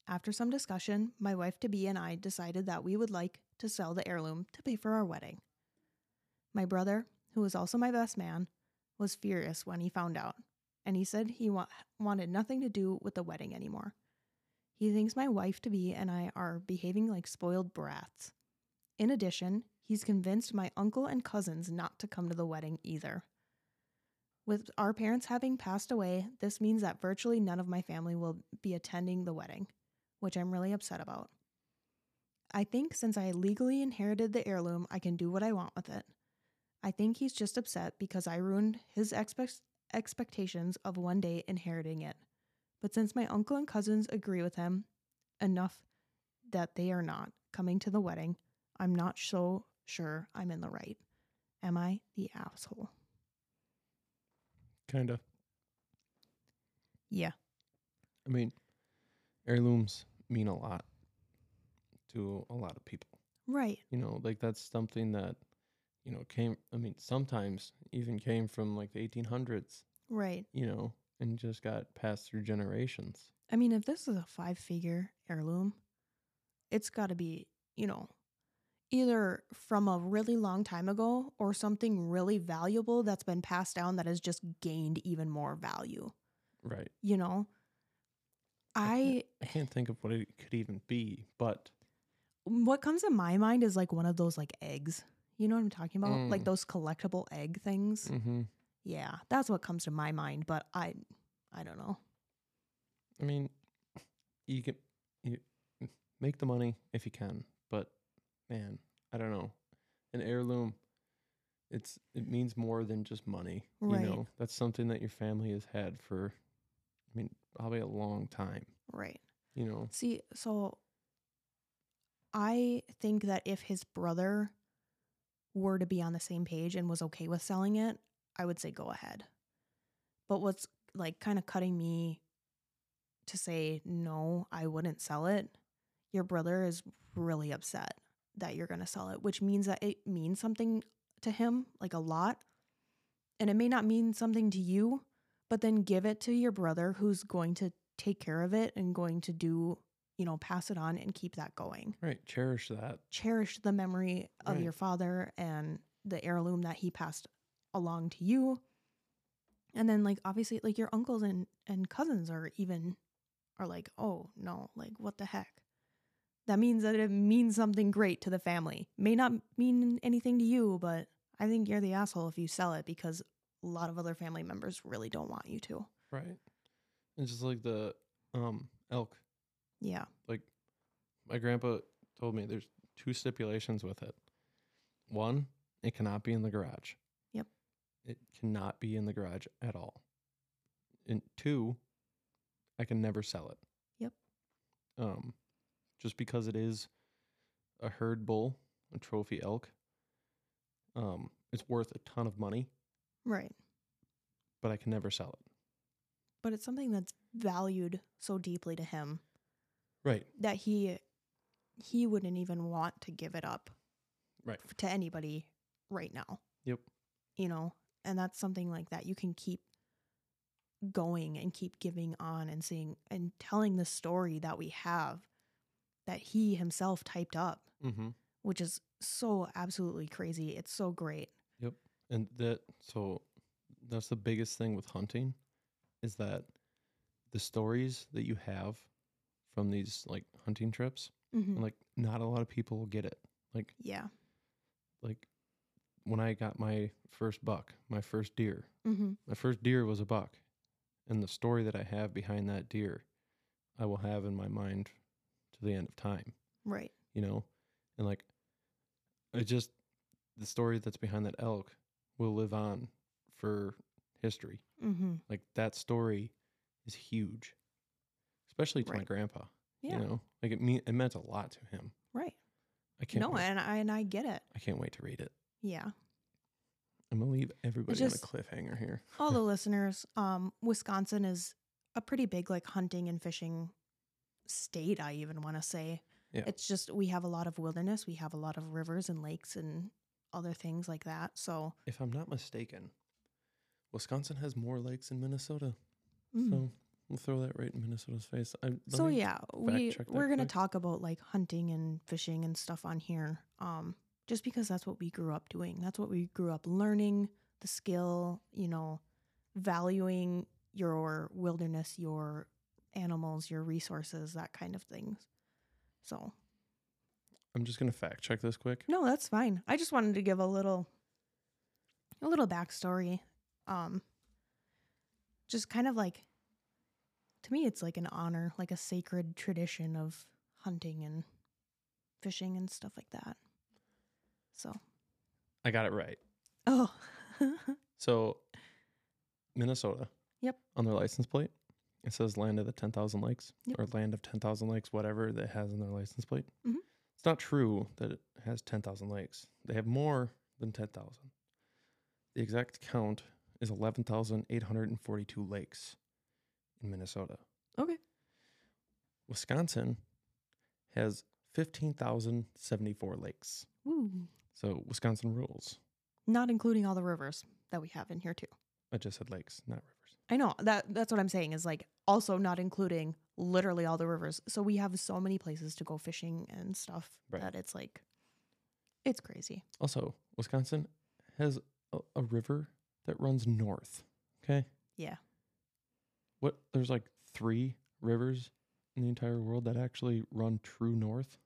[SPEAKER 1] After some discussion, my wife to be and I decided that we would like to sell the heirloom to pay for our wedding. My brother, who was also my best man, was furious when he found out, and he said he wa- wanted nothing to do with the wedding anymore. He thinks my wife to be and I are behaving like spoiled brats. In addition, he's convinced my uncle and cousins not to come to the wedding either. With our parents having passed away, this means that virtually none of my family will be attending the wedding, which I'm really upset about. I think since I legally inherited the heirloom, I can do what I want with it. I think he's just upset because I ruined his expect- expectations of one day inheriting it. But since my uncle and cousins agree with him enough that they are not coming to the wedding, I'm not so sure I'm in the right. Am I the asshole?
[SPEAKER 2] Kind of.
[SPEAKER 1] Yeah.
[SPEAKER 2] I mean, heirlooms mean a lot to a lot of people.
[SPEAKER 1] Right.
[SPEAKER 2] You know, like that's something that, you know, came, I mean, sometimes even came from like the 1800s,
[SPEAKER 1] Right.
[SPEAKER 2] you know, and just got passed through generations.
[SPEAKER 1] I mean, if this is a five figure heirloom, it's got to be, you know, either from a really long time ago or something really valuable that's been passed down that has just gained even more value.
[SPEAKER 2] Right.
[SPEAKER 1] You know,
[SPEAKER 2] I
[SPEAKER 1] I,
[SPEAKER 2] I can't think of what it could even be, but
[SPEAKER 1] what comes to my mind is like one of those like eggs. You know what I'm talking about? Like
[SPEAKER 2] Mm.
[SPEAKER 1] those collectible egg things.
[SPEAKER 2] hmm
[SPEAKER 1] Yeah, that's what comes to my mind, but I, I don't know.
[SPEAKER 2] I mean, you can you make the money if you can, but man, I don't know. An heirloom, it's it means more than just money.
[SPEAKER 1] Right.
[SPEAKER 2] You know, that's something that your family has had for, I mean, probably a long time.
[SPEAKER 1] Right.
[SPEAKER 2] You know,
[SPEAKER 1] See, so I think that if his brother were to be on the same page and was okay with selling it, I would say go ahead. But what's like kind of cutting me to say no, I wouldn't sell it. Your brother is really upset that you're going to sell it, which means that it means something to him, like a lot. And it may not mean something to you, but then give it to your brother who's going to take care of it and going to do, you know, pass it on and keep that going.
[SPEAKER 2] right? Cherish that.
[SPEAKER 1] Cherish the memory of
[SPEAKER 2] Right.
[SPEAKER 1] your father and the heirloom that he passed along to you. And then like obviously like your uncles and and cousins are even are like, "Oh, no, like what the heck?" That means that it means something great to the family. May not mean anything to you, but I think you're the asshole if you sell it because a lot of other family members really don't want you to.
[SPEAKER 2] Right. And just like the um elk.
[SPEAKER 1] Yeah.
[SPEAKER 2] Like my grandpa told me there's two stipulations with it. One, it cannot be in the garage.
[SPEAKER 1] Yep.
[SPEAKER 2] It cannot be in the garage at all. And two, I can never sell it.
[SPEAKER 1] Yep.
[SPEAKER 2] Um just because it is a herd bull, a trophy elk. Um it's worth a ton of money,
[SPEAKER 1] Right.
[SPEAKER 2] but I can never sell it.
[SPEAKER 1] But it's something that's valued so deeply to him
[SPEAKER 2] Right.
[SPEAKER 1] that he he wouldn't even want to give it up
[SPEAKER 2] Right.
[SPEAKER 1] f- to anybody right now.
[SPEAKER 2] Yep.
[SPEAKER 1] You know, and that's something like that you can keep going and keep giving on and seeing and telling the story that we have that he himself typed up,
[SPEAKER 2] Mm-hmm.
[SPEAKER 1] which is so absolutely crazy. It's so great. Yep.
[SPEAKER 2] And that so that's the biggest thing with hunting is that the stories that you have from these like hunting trips,
[SPEAKER 1] Mhm.
[SPEAKER 2] like not a lot of people will get it. Like
[SPEAKER 1] Yeah.
[SPEAKER 2] like when I got my first buck, my first deer,
[SPEAKER 1] Mm-hmm.
[SPEAKER 2] my first deer was a buck. And the story that I have behind that deer, I will have in my mind to the end of time,
[SPEAKER 1] Right.
[SPEAKER 2] you know? And like it just the story that's behind that elk will live on for history.
[SPEAKER 1] Mm-hmm.
[SPEAKER 2] Like that story is huge. Especially to my grandpa.
[SPEAKER 1] Yeah.
[SPEAKER 2] You know? Like it mean it meant a lot to him.
[SPEAKER 1] Right.
[SPEAKER 2] I can't
[SPEAKER 1] No,
[SPEAKER 2] wait,
[SPEAKER 1] and I and I get it.
[SPEAKER 2] I can't wait to read it.
[SPEAKER 1] Yeah.
[SPEAKER 2] I'm gonna leave everybody
[SPEAKER 1] just-
[SPEAKER 2] on a cliffhanger here.
[SPEAKER 1] all the listeners, um, Wisconsin is a pretty big like hunting and fishing state, I even want to say.
[SPEAKER 2] Yeah.
[SPEAKER 1] It's just we have a lot of wilderness, we have a lot of rivers and lakes and other things like that. So,
[SPEAKER 2] If I'm not mistaken, Wisconsin has more lakes than Minnesota.
[SPEAKER 1] mm.
[SPEAKER 2] So we'll throw that right in Minnesota's face. I,
[SPEAKER 1] so yeah, we we're going to talk about like hunting and fishing and stuff on here. Um just because that's what we grew up doing. That's what we grew up learning, the skill, you know, valuing your wilderness, your animals, your resources, that kind of things. So,
[SPEAKER 2] I'm just gonna fact check this quick.
[SPEAKER 1] no, that's fine. I just wanted to give a little a little backstory. Um just kind of like to me it's like an honor, like a sacred tradition of hunting and fishing and stuff like that. So,
[SPEAKER 2] I got it right.
[SPEAKER 1] oh.
[SPEAKER 2] So Minnesota.
[SPEAKER 1] Yep.
[SPEAKER 2] On their license plate, it says land of the ten thousand lakes
[SPEAKER 1] Yep.
[SPEAKER 2] or land of ten thousand lakes, whatever that has in their license plate.
[SPEAKER 1] Mhm.
[SPEAKER 2] It's not true that it has ten thousand lakes. They have more than ten thousand. The exact count is eleven thousand eight hundred and forty-two lakes in Minnesota.
[SPEAKER 1] okay.
[SPEAKER 2] Wisconsin has fifteen thousand seventy-four lakes.
[SPEAKER 1] Woo.
[SPEAKER 2] So Wisconsin rules.
[SPEAKER 1] Not including all the rivers that we have in here too.
[SPEAKER 2] I just said lakes, not rivers.
[SPEAKER 1] I know that that's what I'm saying is like also not including literally all the rivers. So we have so many places to go fishing and stuff
[SPEAKER 2] Right.
[SPEAKER 1] that it's like it's crazy.
[SPEAKER 2] Also, Wisconsin has a, a river that runs north. Okay.
[SPEAKER 1] Yeah.
[SPEAKER 2] What? There's like three rivers in the entire world that actually run true north.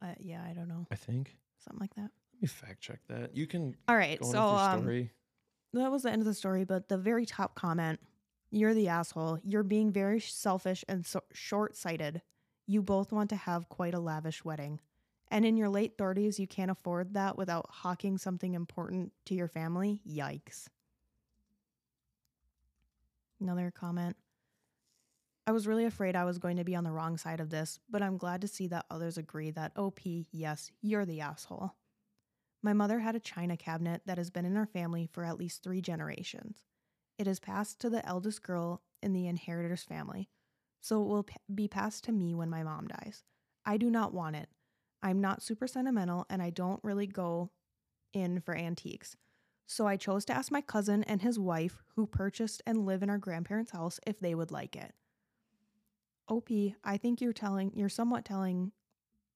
[SPEAKER 1] Uh, yeah, I don't know.
[SPEAKER 2] I think.
[SPEAKER 1] Something like that.
[SPEAKER 2] Let me fact check that. You can
[SPEAKER 1] All right. So um
[SPEAKER 2] story.
[SPEAKER 1] That was the end of the story, but the very top comment, you're the asshole. You're being very selfish and so short-sighted. You both want to have quite a lavish wedding. And in your late 30s, you can't afford that without hawking something important to your family? Yikes. Another comment. I was really afraid I was going to be on the wrong side of this, but I'm glad to see that others agree that oh, OP, yes, you're the asshole. My mother had a china cabinet that has been in our family for at least three generations. It is passed to the eldest girl in the inheritor's family, so it will p- be passed to me when my mom dies. I do not want it. I'm not super sentimental and I don't really go in for antiques. So I chose to ask my cousin and his wife, who purchased and live in our grandparents' house, if they would like it. OP, I think you're telling, you're somewhat telling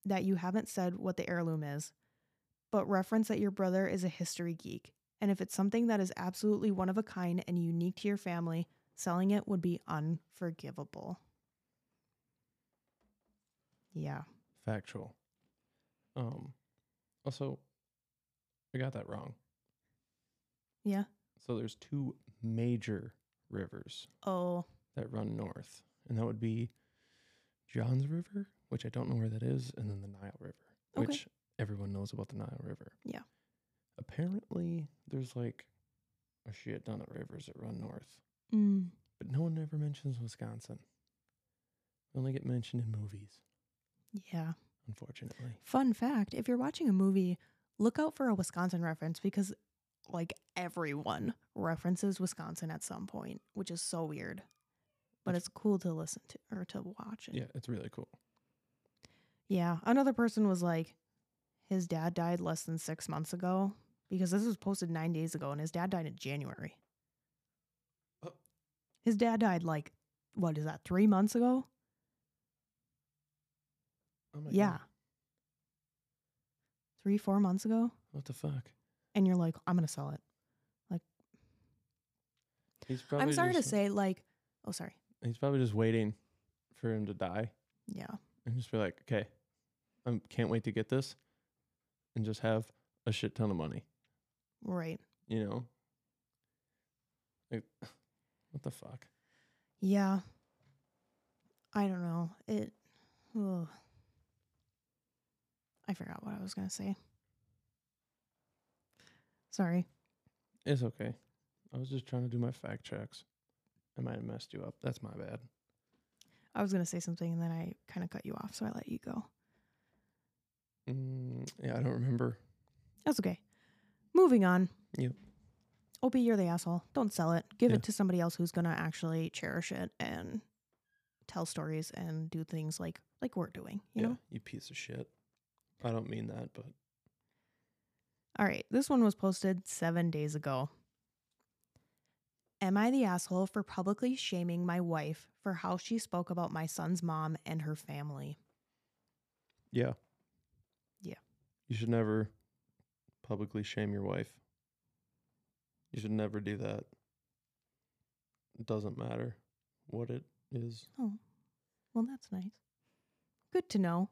[SPEAKER 1] that you haven't said what the heirloom is but reference that your brother is a history geek. And if it's something that is absolutely one of a kind and unique to your family, selling it would be unforgivable. Yeah.
[SPEAKER 2] Factual. Um. Also, I got that wrong.
[SPEAKER 1] Yeah.
[SPEAKER 2] So there's two major rivers
[SPEAKER 1] Oh,
[SPEAKER 2] that run north, and that would be Johns River, which I don't know where that is, and then the Nile River,
[SPEAKER 1] Okay.
[SPEAKER 2] which everyone knows about the Nile River.
[SPEAKER 1] Yeah.
[SPEAKER 2] Apparently, there's like a shit ton of rivers that run north,
[SPEAKER 1] mm,
[SPEAKER 2] but no one ever mentions Wisconsin. They only get mentioned in movies,
[SPEAKER 1] yeah.
[SPEAKER 2] unfortunately.
[SPEAKER 1] Fun fact if you're watching a movie, look out for a Wisconsin reference because, like, everyone references Wisconsin at some point, which is so weird. But it's cool to listen to or to watch it.
[SPEAKER 2] Yeah, it's really cool.
[SPEAKER 1] Yeah. Another person was like, his dad died less than six months ago because this was posted nine days ago and his dad died in January.
[SPEAKER 2] Oh.
[SPEAKER 1] His dad died like, what is that, three months ago?
[SPEAKER 2] Oh my
[SPEAKER 1] yeah.
[SPEAKER 2] God.
[SPEAKER 1] Three, four months ago.
[SPEAKER 2] What the fuck?
[SPEAKER 1] And you're like, I'm going to sell it.
[SPEAKER 2] Like, He's probably
[SPEAKER 1] I'm sorry
[SPEAKER 2] just,
[SPEAKER 1] to say, like, oh, sorry.
[SPEAKER 2] He's probably just waiting for him to die
[SPEAKER 1] Yeah.
[SPEAKER 2] and just be like, okay, I can't wait to get this and just have a shit ton of money.
[SPEAKER 1] Right.
[SPEAKER 2] You know? Like, what the fuck?
[SPEAKER 1] Yeah. I don't know. It. Ugh. I forgot what I was going to say. Sorry.
[SPEAKER 2] It's okay. I was just trying to do my fact checks. I might have messed you up. That's my bad.
[SPEAKER 1] I was going to say something and then I kind of cut you off, so I let you go.
[SPEAKER 2] Mm, yeah, I don't remember.
[SPEAKER 1] That's okay. Moving on.
[SPEAKER 2] Yep.
[SPEAKER 1] OP, you're the asshole. Don't sell it. Give
[SPEAKER 2] Yeah.
[SPEAKER 1] it to somebody else who's going to actually cherish it and tell stories and do things like like we're doing, you
[SPEAKER 2] yeah,
[SPEAKER 1] know?
[SPEAKER 2] you piece of shit. I don't mean that, but
[SPEAKER 1] All right, this one was posted 7 days ago. Am I the asshole for publicly shaming my wife for how she spoke about my son's mom and her family?
[SPEAKER 2] Yeah. You should never publicly shame your wife. You should never do that. It doesn't matter what it is.
[SPEAKER 1] Oh. Well, that's nice. Good to know.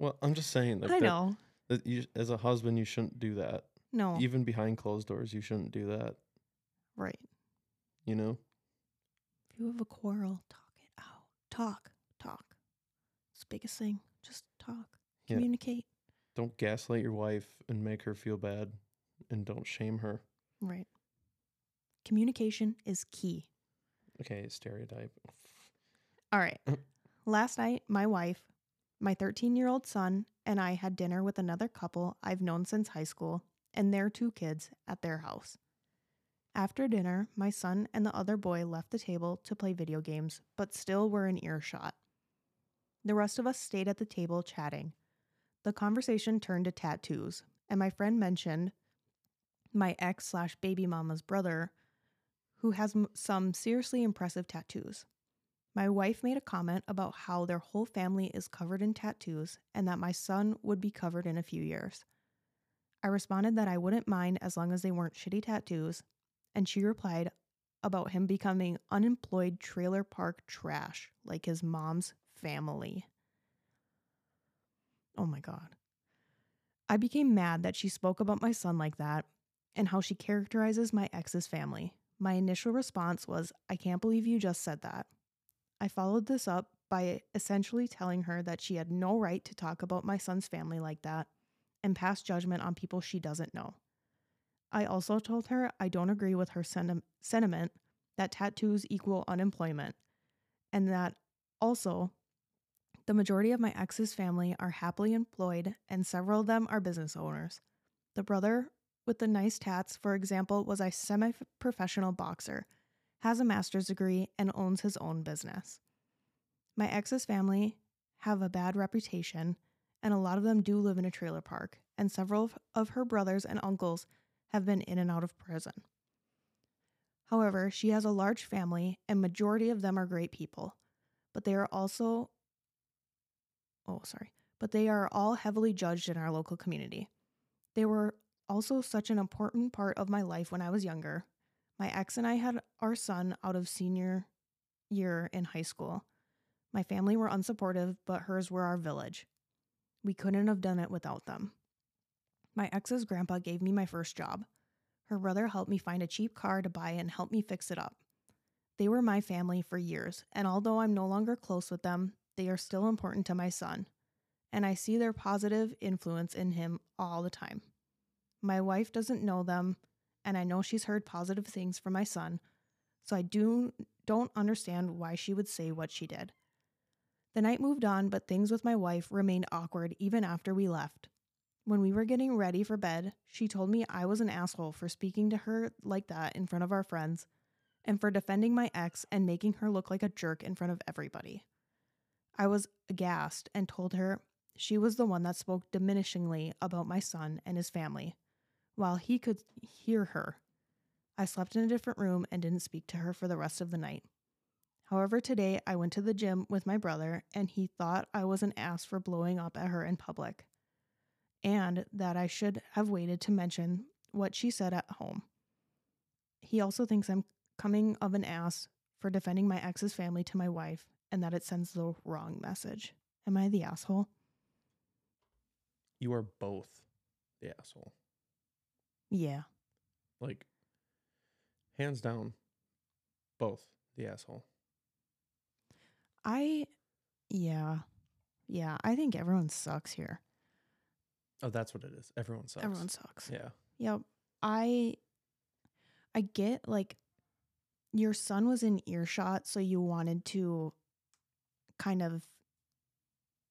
[SPEAKER 2] Well, I'm just saying that.
[SPEAKER 1] I know.
[SPEAKER 2] that you as a husband you shouldn't do that.
[SPEAKER 1] No.
[SPEAKER 2] Even behind closed doors, you shouldn't do that.
[SPEAKER 1] right.
[SPEAKER 2] You know?
[SPEAKER 1] If you have a quarrel, talk it out. Talk, talk. It's the biggest thing. Just talk.
[SPEAKER 2] Yeah.
[SPEAKER 1] Communicate.
[SPEAKER 2] Don't gaslight your wife and make her feel bad and don't shame her.
[SPEAKER 1] Right. Communication is key.
[SPEAKER 2] Okay, stereotype.
[SPEAKER 1] All right. Last night, my wife, my 13 year old son, and I had dinner with another couple I've known since high school and their two kids at their house. After dinner, my son and the other boy left the table to play video games, but still were in earshot. The rest of us stayed at the table chatting. The conversation turned to tattoos, and my friend mentioned my ex slash baby mama's brother, who has some seriously impressive tattoos. My wife made a comment about how their whole family is covered in tattoos and that my son would be covered in a few years. I responded that I wouldn't mind as long as they weren't shitty tattoos, and she replied about him becoming unemployed trailer park trash like his mom's family. Oh my God. I became mad that she spoke about my son like that and how she characterizes my ex's family. My initial response was, I can't believe you just said that. I followed this up by essentially telling her that she had no right to talk about my son's family like that and pass judgment on people she doesn't know. I also told her I don't agree with her senti- sentiment that tattoos equal unemployment, and that also the majority of my ex's family are happily employed and several of them are business owners. The brother with the nice tats, for example, was a semi professional boxer, has a master's degree, and owns his own business. My ex's family have a bad reputation, and a lot of them do live in a trailer park, and several of- of her brothers and uncles have been in and out of prison. However, she has a large family, and majority of them are great people, but they are also oh, sorry, but they are all heavily judged in our local community. They were also such an important part of my life when I was younger. My ex and I had our son out of senior year in high school. My family were unsupportive, but hers were our village. We couldn't have done it without them. My ex's grandpa gave me my first job. Her brother helped me find a cheap car to buy and helped me fix it up. They were my family for years, and although I'm no longer close with them, they are still important to my son, and I see their positive influence in him all the time. My wife doesn't know them, and I know she's heard positive things from my son, so I do don't understand why she would say what she did. The night moved on, but things with my wife remained awkward even after we left. When we were getting ready for bed, she told me I was an asshole for speaking to her like that in front of our friends and for defending my ex and making her look like a jerk in front of everybody. I was aghast and told her She was the one that spoke diminishingly about my son and his family, while he could hear her. I slept in a different room and didn't speak to her for the rest of the night. However, today I went to the gym with my brother and he thought I was an ass for blowing up at her in public, and that I should have waited to mention what she said at home. He also thinks I'm coming of an ass for defending my ex's family to my wife and that it sends the wrong message. Am I the asshole?
[SPEAKER 2] You are both the asshole.
[SPEAKER 1] Yeah.
[SPEAKER 2] Like, hands down, both the asshole.
[SPEAKER 1] I, yeah. Yeah. I think everyone sucks here.
[SPEAKER 2] Oh, that's what it is. Everyone sucks.
[SPEAKER 1] Everyone sucks.
[SPEAKER 2] Yeah.
[SPEAKER 1] Yep. I, I get like your son was in earshot, so you wanted to kind of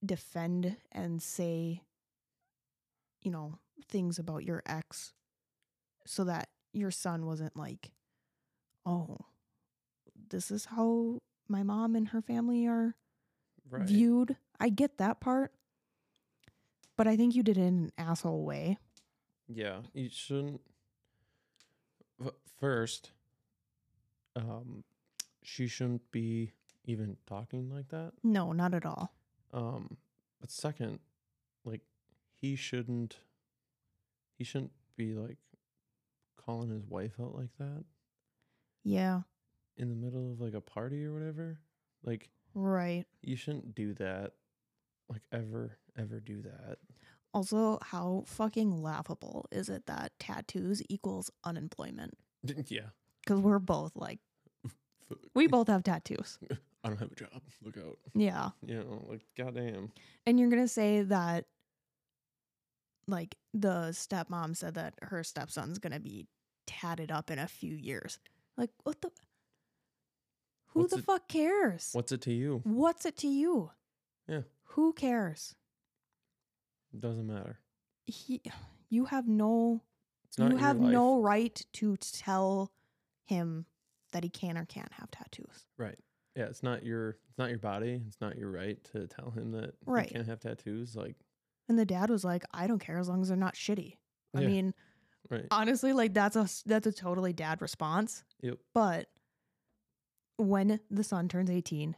[SPEAKER 1] defend and say, you know, things about your ex so that your son wasn't like, oh, this is how my mom and her family are
[SPEAKER 2] Right.
[SPEAKER 1] viewed. I get that part. But I think you did it in an asshole way.
[SPEAKER 2] Yeah, you shouldn't. First, um, she shouldn't be even talking like that.
[SPEAKER 1] No, not at all.
[SPEAKER 2] Um, but second, like he shouldn't. He shouldn't be like calling his wife out like that
[SPEAKER 1] Yeah,
[SPEAKER 2] in the middle of like a party or whatever. Like
[SPEAKER 1] right.
[SPEAKER 2] you shouldn't do that. Like ever, ever do that.
[SPEAKER 1] Also, how fucking laughable is it that tattoos equals unemployment?
[SPEAKER 2] yeah.
[SPEAKER 1] Because we're both like, we both have tattoos.
[SPEAKER 2] I don't have a job. Look out.
[SPEAKER 1] Yeah.
[SPEAKER 2] You know, like goddamn.
[SPEAKER 1] And you're going to say that, like, the stepmom said that her stepson's going to be tatted up in a few years. Like, what the? Who
[SPEAKER 2] What's
[SPEAKER 1] the
[SPEAKER 2] it-
[SPEAKER 1] fuck cares?
[SPEAKER 2] What's it to you?
[SPEAKER 1] What's it to you?
[SPEAKER 2] Yeah.
[SPEAKER 1] Who cares?
[SPEAKER 2] Doesn't matter.
[SPEAKER 1] He, you have no you have
[SPEAKER 2] life.
[SPEAKER 1] no right to tell him that he can or can't have tattoos.
[SPEAKER 2] right. Yeah, it's not your it's not your body. It's not your right to tell him that
[SPEAKER 1] Right.
[SPEAKER 2] he can't have tattoos. Like
[SPEAKER 1] And the dad was like, "I don't care as long as they're not shitty." I
[SPEAKER 2] Yeah.
[SPEAKER 1] mean,
[SPEAKER 2] right.
[SPEAKER 1] honestly, like that's a that's a totally dad response.
[SPEAKER 2] Yep.
[SPEAKER 1] But when the son turns 18,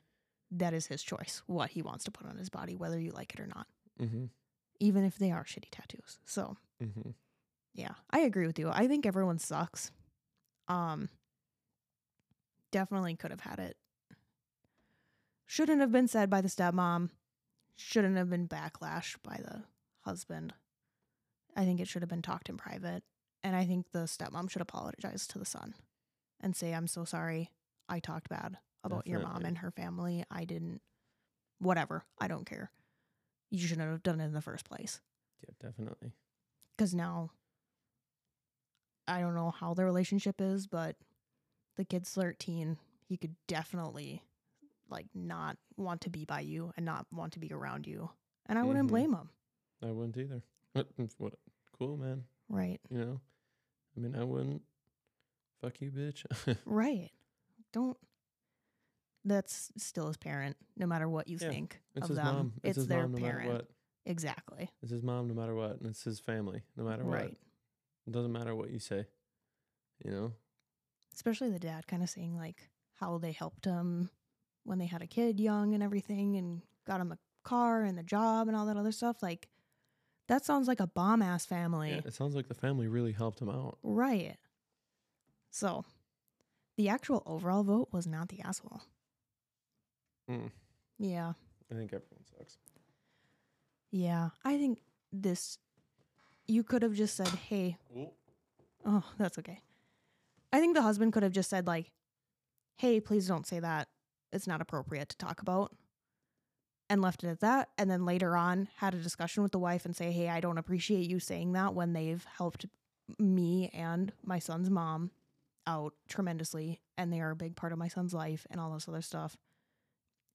[SPEAKER 1] that is his choice what he wants to put on his body whether you like it or not,
[SPEAKER 2] Mm-hmm.
[SPEAKER 1] even if they are shitty tattoos. So,
[SPEAKER 2] Mm-hmm.
[SPEAKER 1] Yeah, I agree with you. I think everyone sucks. Um definitely could have had it. Shouldn't have been said by the stepmom. Shouldn't have been backlash by the husband. I think it should have been talked in private. And I think the stepmom should apologize to the son and say, I'm so sorry. I talked bad about your mom and her family. I didn't whatever. I don't care. You shouldn't have done it in the first place
[SPEAKER 2] Yeah, definitely.
[SPEAKER 1] because now I don't know how the relationship is, but the kid's 13. He could definitely like not want to be by you and not want to be around you. And I wouldn't
[SPEAKER 2] Mhm.
[SPEAKER 1] blame him.
[SPEAKER 2] I wouldn't either. what cool, man.
[SPEAKER 1] Right.
[SPEAKER 2] You know? I mean I wouldn't fuck you, bitch.
[SPEAKER 1] Right. Don't that's still his parent, no matter what you
[SPEAKER 2] Yeah,
[SPEAKER 1] think
[SPEAKER 2] it's
[SPEAKER 1] of
[SPEAKER 2] his
[SPEAKER 1] them.
[SPEAKER 2] mom. It's,
[SPEAKER 1] It's,
[SPEAKER 2] his
[SPEAKER 1] their
[SPEAKER 2] mom no
[SPEAKER 1] parent.
[SPEAKER 2] matter what.
[SPEAKER 1] Exactly.
[SPEAKER 2] It's his mom no matter what. And it's his family no matter what.
[SPEAKER 1] Right.
[SPEAKER 2] It doesn't matter what you say. You know?
[SPEAKER 1] Especially the dad kind of saying like how they helped him when they had a kid young and everything and got him a car and the job and all that other stuff. Like that sounds like a bomb ass family.
[SPEAKER 2] Yeah, it sounds like the family really helped him out.
[SPEAKER 1] Right. So the actual overall vote was not the asshole.
[SPEAKER 2] Mm.
[SPEAKER 1] Yeah.
[SPEAKER 2] I think everyone sucks.
[SPEAKER 1] Yeah. I think this, you could have just said, hey, oh, that's okay. I think the husband could have just said, like, hey, please don't say that. It's not appropriate to talk about. And left it at that. And then later on, had a discussion with the wife and say, hey, I don't appreciate you saying that when they've helped me and my son's mom out tremendously. And they are a big part of my son's life and all this other stuff.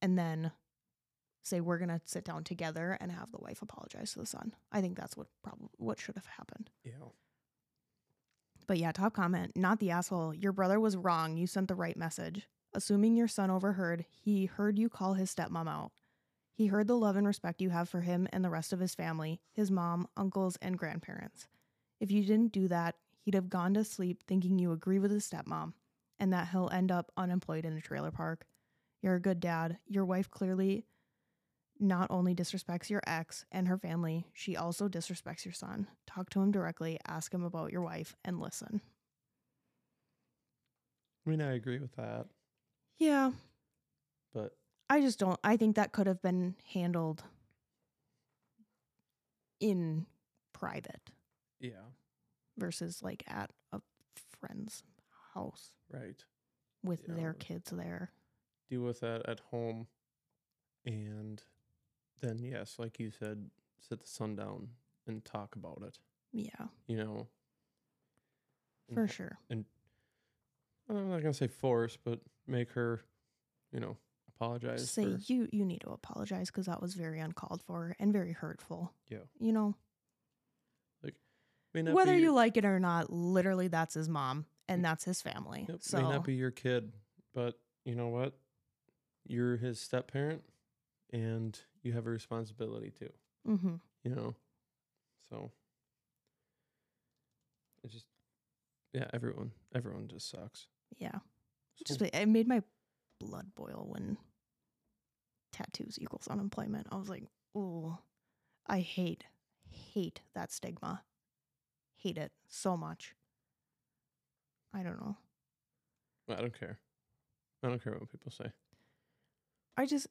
[SPEAKER 1] And then say we're gonna sit down together and have the wife apologize to the son. I think that's what probably what should have happened.
[SPEAKER 2] Yeah.
[SPEAKER 1] But yeah, top comment, not the asshole. Your brother was wrong. You sent the right message. Assuming your son overheard, he heard you call his stepmom out. He He heard the love and respect you have for him and the rest of his family, his mom, uncles, and grandparents. If you didn't do that, he'd have gone to sleep thinking you agree with his stepmom and that he'll end up unemployed in a trailer park. You're a good dad. Your wife clearly not only disrespects your ex and her family, she also disrespects your son. Talk to him directly, ask him about your wife, and listen.
[SPEAKER 2] I mean, I agree with that,
[SPEAKER 1] Yeah,
[SPEAKER 2] but
[SPEAKER 1] I just don't. I think that could have been handled in private
[SPEAKER 2] yeah,
[SPEAKER 1] versus like at a friend's house
[SPEAKER 2] right.
[SPEAKER 1] with
[SPEAKER 2] Yeah.
[SPEAKER 1] their kids there.
[SPEAKER 2] Deal with that at home, and then yes, like you said, sit the son down and talk about it.
[SPEAKER 1] Yeah,
[SPEAKER 2] You know,
[SPEAKER 1] for
[SPEAKER 2] ho-
[SPEAKER 1] sure.
[SPEAKER 2] I'm not gonna say force, but make her, you know, apologize.
[SPEAKER 1] Say
[SPEAKER 2] for,
[SPEAKER 1] you you need to apologize because that was very uncalled for and very hurtful.
[SPEAKER 2] Yeah.
[SPEAKER 1] you know Like
[SPEAKER 2] may not
[SPEAKER 1] whether
[SPEAKER 2] be
[SPEAKER 1] you
[SPEAKER 2] your-
[SPEAKER 1] like it or not. Literally, that's his mom and that's his family.
[SPEAKER 2] Yep,
[SPEAKER 1] so
[SPEAKER 2] may not be your kid, but you know what? You're his step parent, and you have a responsibility too.
[SPEAKER 1] hmm
[SPEAKER 2] You know, so it just yeah, everyone, everyone just sucks.
[SPEAKER 1] Yeah. Just it made my blood boil when tattoos equals unemployment. I was like, oh, I hate, hate that stigma. Hate it so much. I don't know.
[SPEAKER 2] I don't care. I don't care what people say.
[SPEAKER 1] I just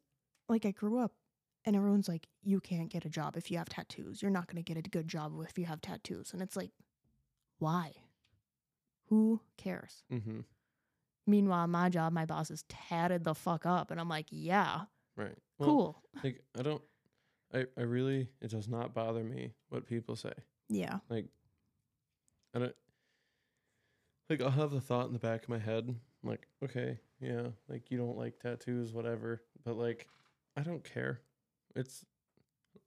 [SPEAKER 1] like I grew up and everyone's like, you can't get a job if you have tattoos. You're not gonna get a good job if you have tattoos. And it's like, why? Who cares?
[SPEAKER 2] Mm-hmm.
[SPEAKER 1] Meanwhile, my job, my boss is tatted the fuck up. And I'm like, yeah,
[SPEAKER 2] Right. Well,
[SPEAKER 1] cool.
[SPEAKER 2] Like I don't. I I really it does not bother me what people say.
[SPEAKER 1] Yeah.
[SPEAKER 2] Like I don't. Like I'll have the thought in the back of my head. I'm like, okay, yeah, like you don't like tattoos, whatever. But like, I don't care. It's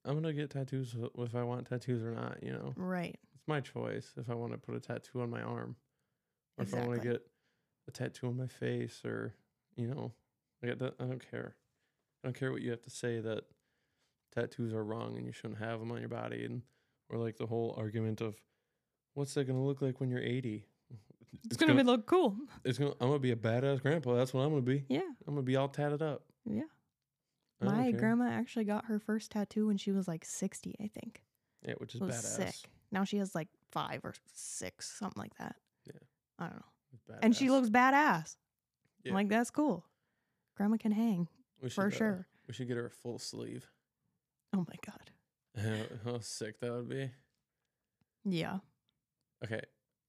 [SPEAKER 2] I'm gonna get tattoos if I want tattoos or not. You know,
[SPEAKER 1] Right.
[SPEAKER 2] it's my choice if I want to put a tattoo on my arm, or if I want to get a tattoo on my face, or you know, I don't, I don't care. I don't care what you have to say that tattoos are wrong and you shouldn't have them on your body, and or like the whole argument of what's that gonna look like when you're 80?
[SPEAKER 1] It's, gonna, be look cool.
[SPEAKER 2] It's gonna. I'm gonna be a badass grandpa. That's what I'm gonna be.
[SPEAKER 1] Yeah.
[SPEAKER 2] I'm gonna be all tatted up.
[SPEAKER 1] Yeah.
[SPEAKER 2] I
[SPEAKER 1] My grandma actually got her first tattoo when she was like 60, I think.
[SPEAKER 2] Yeah, which is badass.
[SPEAKER 1] sick. Now she has like five or six, something like that.
[SPEAKER 2] Yeah.
[SPEAKER 1] I don't know. And she looks badass.
[SPEAKER 2] Yeah.
[SPEAKER 1] I'm like, that's cool. Grandma can hang
[SPEAKER 2] We should,
[SPEAKER 1] for
[SPEAKER 2] uh,
[SPEAKER 1] sure.
[SPEAKER 2] We should get her a full sleeve.
[SPEAKER 1] Oh my God.
[SPEAKER 2] How sick that would be.
[SPEAKER 1] Yeah.
[SPEAKER 2] Okay,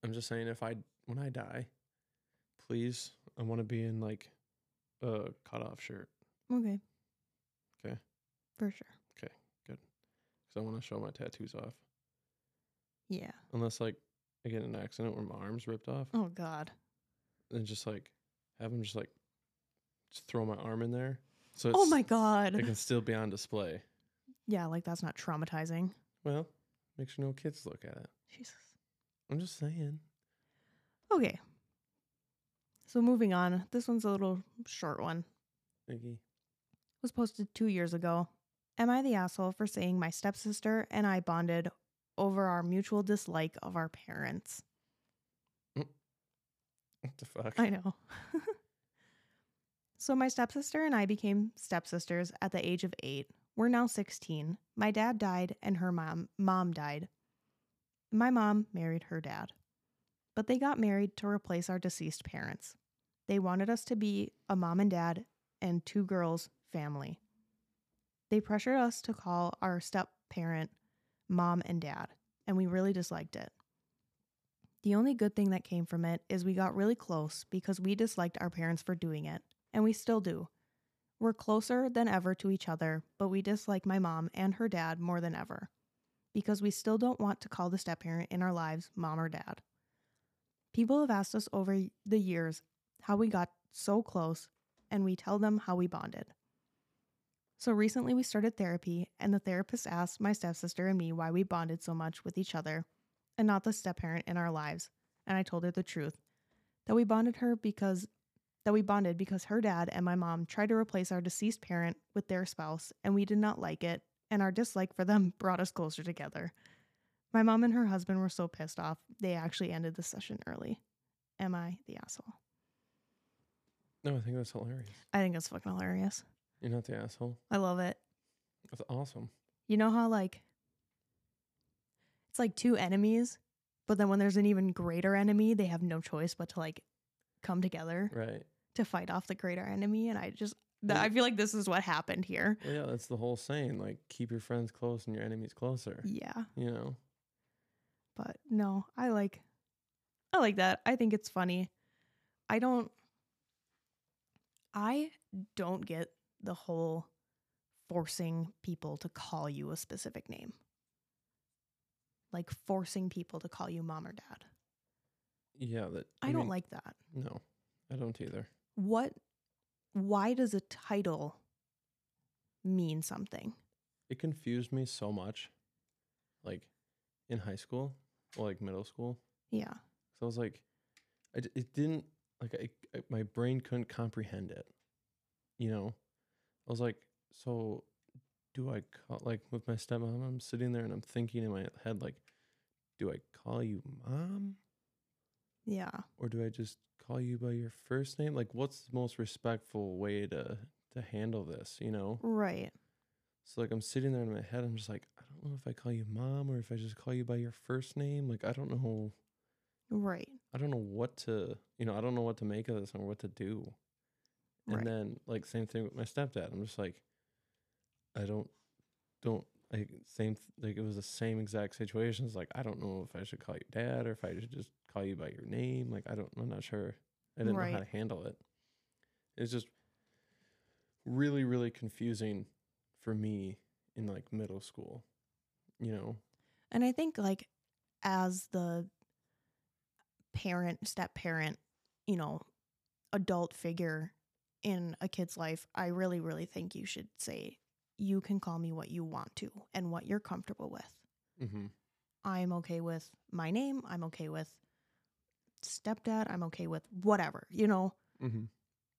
[SPEAKER 2] I'm just saying if I when I die, please, I want to be in like a cutoff shirt
[SPEAKER 1] Okay.
[SPEAKER 2] 'Kay.
[SPEAKER 1] For sure. Okay, good.
[SPEAKER 2] Because I want to show my tattoos off.
[SPEAKER 1] Yeah.
[SPEAKER 2] Unless like I get in an accident where my arm's ripped off,
[SPEAKER 1] Oh God.
[SPEAKER 2] And just like have them just like just throw my arm in there, so
[SPEAKER 1] Oh my God.
[SPEAKER 2] it can still be on display.
[SPEAKER 1] Yeah, like that's not traumatizing.
[SPEAKER 2] Well, make sure no kids look at it.
[SPEAKER 1] Jesus.
[SPEAKER 2] I'm just saying.
[SPEAKER 1] Okay. So moving on. This one's a little short one.
[SPEAKER 2] Iggy.
[SPEAKER 1] was posted two years ago. Am I the asshole for saying my stepsister and I bonded over our mutual dislike of our parents? Mm.
[SPEAKER 2] What the fuck?
[SPEAKER 1] I know. so, my stepsister and I became stepsisters at the age of eight. We're now 16. My dad died and her mom, mom died. My mom married her dad. But they got married to replace our deceased parents. They wanted us to be a mom and dad and two girls family. They pressured us to call our step parent mom and dad, and we really disliked it. The only good thing that came from it is we got really close because we disliked our parents for doing it, and we still do. We're closer than ever to each other, but we dislike my mom and her dad more than ever because we still don't want to call the step parent in our lives mom or dad. People have asked us over the years how we got so close, and we tell them how we bonded. So recently we started therapy, and the therapist asked my stepsister and me why we bonded so much with each other and not the step parent in our lives. And I told her the truth that we bonded her because that we bonded because her dad and my mom tried to replace our deceased parent with their spouse, and we did not like it, and our dislike for them brought us closer together. My mom and her husband were so pissed off, they actually ended the session early. Am I the asshole?
[SPEAKER 2] No, I think that's hilarious.
[SPEAKER 1] I think it's fucking hilarious.
[SPEAKER 2] You're not the asshole.
[SPEAKER 1] I love it.
[SPEAKER 2] That's awesome.
[SPEAKER 1] You know how, like, it's like two enemies, but then when there's an even greater enemy, they have no choice but to, like, come together
[SPEAKER 2] Right.
[SPEAKER 1] to fight off the greater enemy. And I just, th- I feel like this is what happened here.
[SPEAKER 2] Well, yeah, that's the whole saying. Like, keep your friends close and your enemies closer.
[SPEAKER 1] Yeah.
[SPEAKER 2] You know.
[SPEAKER 1] but no, I like I like that. I think it's funny. I don't I don't get the whole forcing people to call you a specific name. Like forcing people to call you mom or dad.
[SPEAKER 2] Yeah. That.
[SPEAKER 1] I, don't
[SPEAKER 2] mean,
[SPEAKER 1] like that.
[SPEAKER 2] No, I don't either.
[SPEAKER 1] What why does a title mean something?
[SPEAKER 2] It confused me so much. Like, in high school, or like middle school.
[SPEAKER 1] Yeah.
[SPEAKER 2] So I was like, I it didn't like I, I my brain couldn't comprehend it. You know, I was like, so do I call like with my stepmom? I'm sitting there and I'm thinking in my head like, do I call you mom
[SPEAKER 1] Yeah.
[SPEAKER 2] or do I just call you by your first name? Like, what's the most respectful way to to handle this? You know.
[SPEAKER 1] Right.
[SPEAKER 2] So like I'm sitting there in my head, I'm just like, I don't know if I call you mom or if I just call you by your first name. Like I don't know
[SPEAKER 1] Right.
[SPEAKER 2] I don't know what to, you know, I don't know what to make of this or what to do. And
[SPEAKER 1] Right.
[SPEAKER 2] then like same thing with my stepdad. I'm just like, I don't, don't like same like it was the same exact situation. It's like I don't know if I should call you dad or if I should just call you by your name. Like I don't, I'm not sure. I didn't know how to handle it. It's just really, really confusing for me in like middle school. You know,
[SPEAKER 1] And I think like as the parent, step parent, you know, adult figure in a kid's life, I really, really think you should say, you can call me what you want to and what you're comfortable with.
[SPEAKER 2] mm-hmm.
[SPEAKER 1] I'm okay with my name. I'm okay with stepdad. I'm okay with whatever, you know.
[SPEAKER 2] Mm-hmm.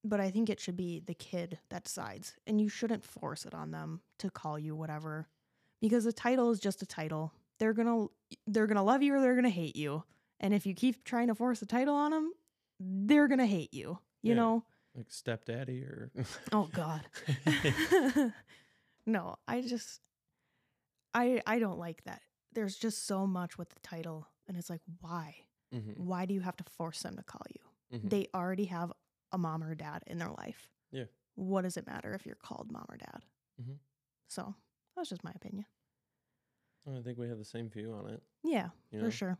[SPEAKER 1] But I think it should be the kid that decides, and you shouldn't force it on them to call you whatever, because a title is just a title. They're gonna they're gonna love you or they're gonna hate you, and if you keep trying to force a title on them, they're gonna hate you. You
[SPEAKER 2] Yeah.
[SPEAKER 1] know?
[SPEAKER 2] Like stepdaddy or
[SPEAKER 1] Oh God. no, I just I I don't like that. There's just so much with the title, and it's like, why?
[SPEAKER 2] mm-hmm.
[SPEAKER 1] Why do you have to force them to call you?
[SPEAKER 2] Mhm.
[SPEAKER 1] They already have a mom or dad in their life.
[SPEAKER 2] Yeah.
[SPEAKER 1] What does it matter if you're called mom or dad?
[SPEAKER 2] Mhm.
[SPEAKER 1] So that's just my opinion.
[SPEAKER 2] I think we have the same view on it.
[SPEAKER 1] Yeah,
[SPEAKER 2] You
[SPEAKER 1] for sure.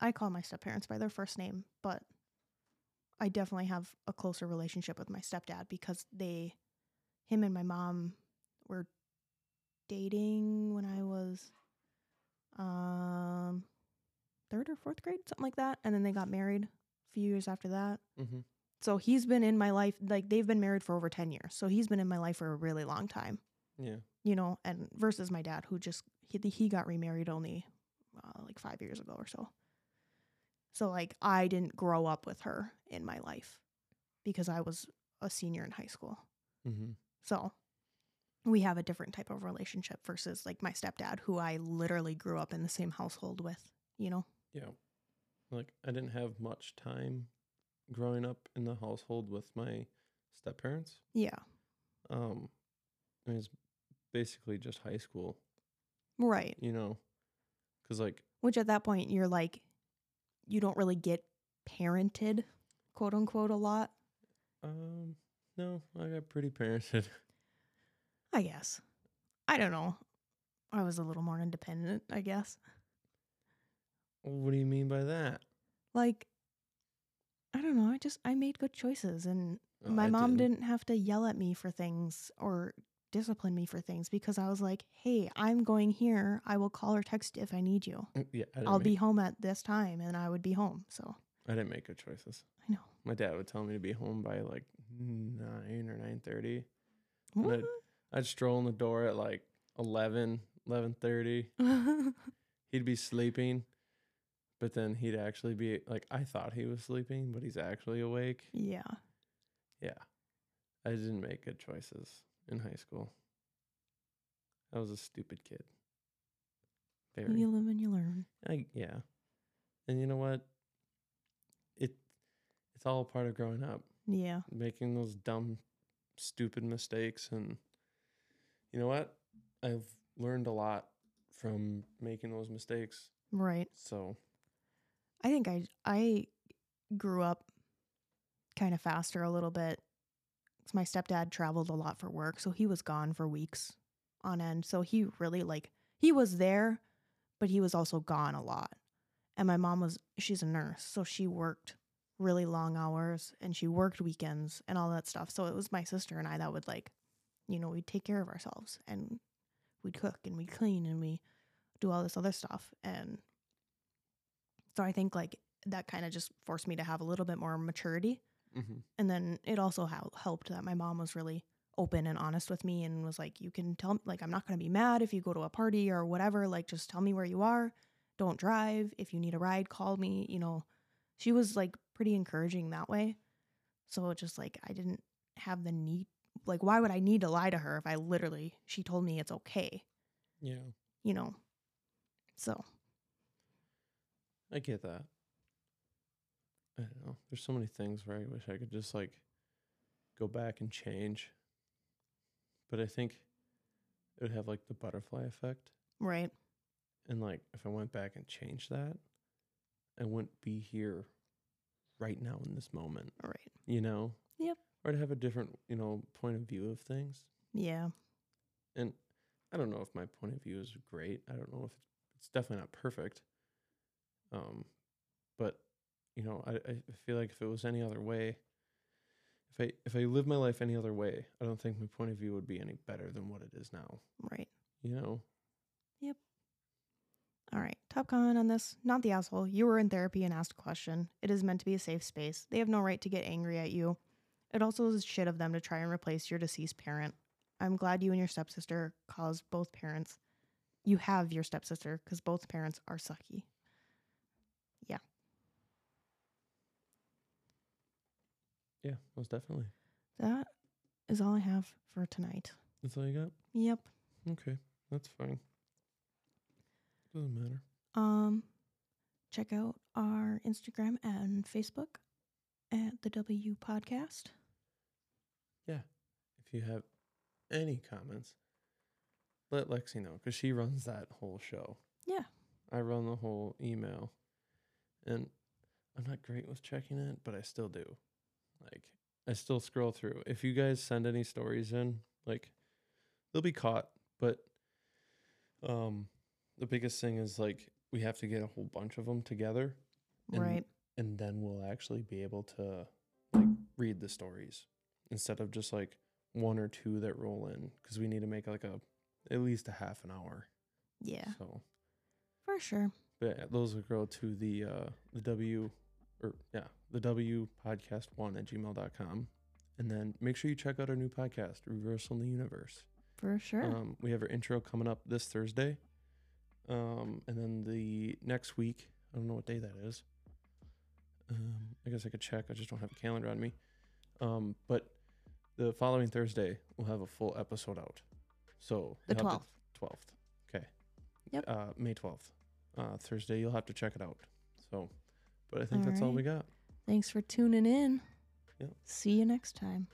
[SPEAKER 1] I call my step parents by their first name, but I definitely have a closer relationship with my stepdad because they, him and my mom were dating when I was um third or fourth grade, something like that, and then they got married a few years after that.
[SPEAKER 2] Mm-hmm.
[SPEAKER 1] So he's been in my life like they've been married for over 10 years. So he's been in my life for a really long time,
[SPEAKER 2] Yeah.
[SPEAKER 1] you know, and versus my dad who just he he got remarried only uh, like 5 years ago or so. So like I didn't grow up with her in my life because I was a senior in high school.
[SPEAKER 2] Mm-hmm.
[SPEAKER 1] So we have a different type of relationship versus like my stepdad who I literally grew up in the same household with, you know.
[SPEAKER 2] Yeah. Like I didn't have much time growing up in the household with my step parents.
[SPEAKER 1] Yeah.
[SPEAKER 2] Um, it was basically just high school,
[SPEAKER 1] Right.
[SPEAKER 2] you know, because like
[SPEAKER 1] Which at that point you're like you don't really get parented, quote unquote, a lot.
[SPEAKER 2] um no, I got pretty parented.
[SPEAKER 1] I guess. I don't know. I was a little more independent, I guess.
[SPEAKER 2] what do you mean by that?
[SPEAKER 1] Like I don't know, I just I made good choices and
[SPEAKER 2] Oh,
[SPEAKER 1] my
[SPEAKER 2] I
[SPEAKER 1] mom didn't have to yell at me for things or discipline me for things because I was like, "Hey, I'm going here. I will call or text if I need you.
[SPEAKER 2] Mm, Yeah, I
[SPEAKER 1] I'll
[SPEAKER 2] make,
[SPEAKER 1] be home at this time and I would be home." So,
[SPEAKER 2] I didn't make good choices.
[SPEAKER 1] I know.
[SPEAKER 2] My dad would tell me to be home by like nine or nine thirty.
[SPEAKER 1] What?
[SPEAKER 2] I'd stroll in the door at like 11, 11.30. He'd be sleeping, but then he'd actually be like, I thought he was sleeping, but he's actually awake.
[SPEAKER 1] yeah.
[SPEAKER 2] Yeah. I didn't make good choices in high school. I was a stupid kid. Very.
[SPEAKER 1] You live and you learn.
[SPEAKER 2] I, yeah. And you know what? It it's all part of growing up,
[SPEAKER 1] Yeah.
[SPEAKER 2] making those dumb, stupid mistakes and you know what? I've learned a lot from making those mistakes.
[SPEAKER 1] Right.
[SPEAKER 2] So,
[SPEAKER 1] I think I I grew up kind of faster a little bit. 'Cause my stepdad traveled a lot for work, so he was gone for weeks on end. So he really like he was there, but he was also gone a lot. And my mom was she's a nurse, so she worked really long hours and she worked weekends and all that stuff. So it was my sister and I that would like, you know, we'd take care of ourselves and we'd cook and we'd clean and we do all this other stuff and so I think like that kind of just forced me to have a little bit more maturity.
[SPEAKER 2] mhm.
[SPEAKER 1] And then it also hel- helped that my mom was really open and honest with me and was like, you can tell, me, like, I'm not going to be mad if you go to a party or whatever. Like, just tell me where you are. Don't drive. If you need a ride, call me. You know, she was like pretty encouraging that way. So it just like, I didn't have the need, like, why would I need to lie to her if I literally, she told me it's okay,
[SPEAKER 2] yeah,
[SPEAKER 1] you know? So,
[SPEAKER 2] I get that. I don't know. There's so many things where I wish I could just like go back and change. But I think it would have like the butterfly effect.
[SPEAKER 1] right.
[SPEAKER 2] And like if I went back and changed that, I wouldn't be here right now in this moment,
[SPEAKER 1] Right.
[SPEAKER 2] you know?
[SPEAKER 1] Yep.
[SPEAKER 2] Or to have a different, you know, point of view of things.
[SPEAKER 1] Yeah.
[SPEAKER 2] And I don't know if my point of view is great. I don't know if it's, it's definitely not perfect. Um, but you know, I, I feel like if it was any other way, if I if I live my life any other way, I don't think my point of view would be any better than what it is now.
[SPEAKER 1] Right.
[SPEAKER 2] You know?
[SPEAKER 1] All right. Top comment on this. Not the asshole. You were in therapy and asked a question. It is meant to be a safe space. They have no right to get angry at you. It also is shit of them to try and replace your deceased parent. I'm glad you and your stepsister caused both parents. You have your stepsister because both parents are sucky.
[SPEAKER 2] Yeah, Yeah, most definitely.
[SPEAKER 1] That is all I have for tonight.
[SPEAKER 2] That's all you got?
[SPEAKER 1] Yep.
[SPEAKER 2] Okay. That's fine. Doesn't matter.
[SPEAKER 1] Um, check out our Instagram and Facebook at the Double U Podcast. Yeah.
[SPEAKER 2] If you have any comments, let Lexi know because she runs that whole show.
[SPEAKER 1] Yeah.
[SPEAKER 2] I run the whole email, and I'm not great with checking it, but I still do. Like, I still scroll through. If you guys send any stories in, like, they'll be caught. But, um, the biggest thing is like we have to get a whole bunch of them together, And-
[SPEAKER 1] right.
[SPEAKER 2] and then we'll actually be able to like read the stories instead of just like one or two that roll in because we need to make like a at least a half an hour.
[SPEAKER 1] Yeah.
[SPEAKER 2] So.
[SPEAKER 1] For sure.
[SPEAKER 2] But yeah, those will go to the uh the Double U or yeah, the Double U podcast one at gmail.com. And then make sure you check out our new podcast, Reversal in the Universe.
[SPEAKER 1] For sure.
[SPEAKER 2] Um we have our intro coming up this Thursday. Um and then the next week, I don't know what day that is. Um I guess I could check. I just don't have a calendar on me. Um but the following Thursday we'll have a full episode out. So
[SPEAKER 1] The 12th.
[SPEAKER 2] 12th. Okay.
[SPEAKER 1] Yep.
[SPEAKER 2] Uh May 12th uh, Thursday. You'll have to check it out. So, but I think that's all we got.
[SPEAKER 1] Thanks for tuning in.
[SPEAKER 2] Yep.
[SPEAKER 1] See you next time.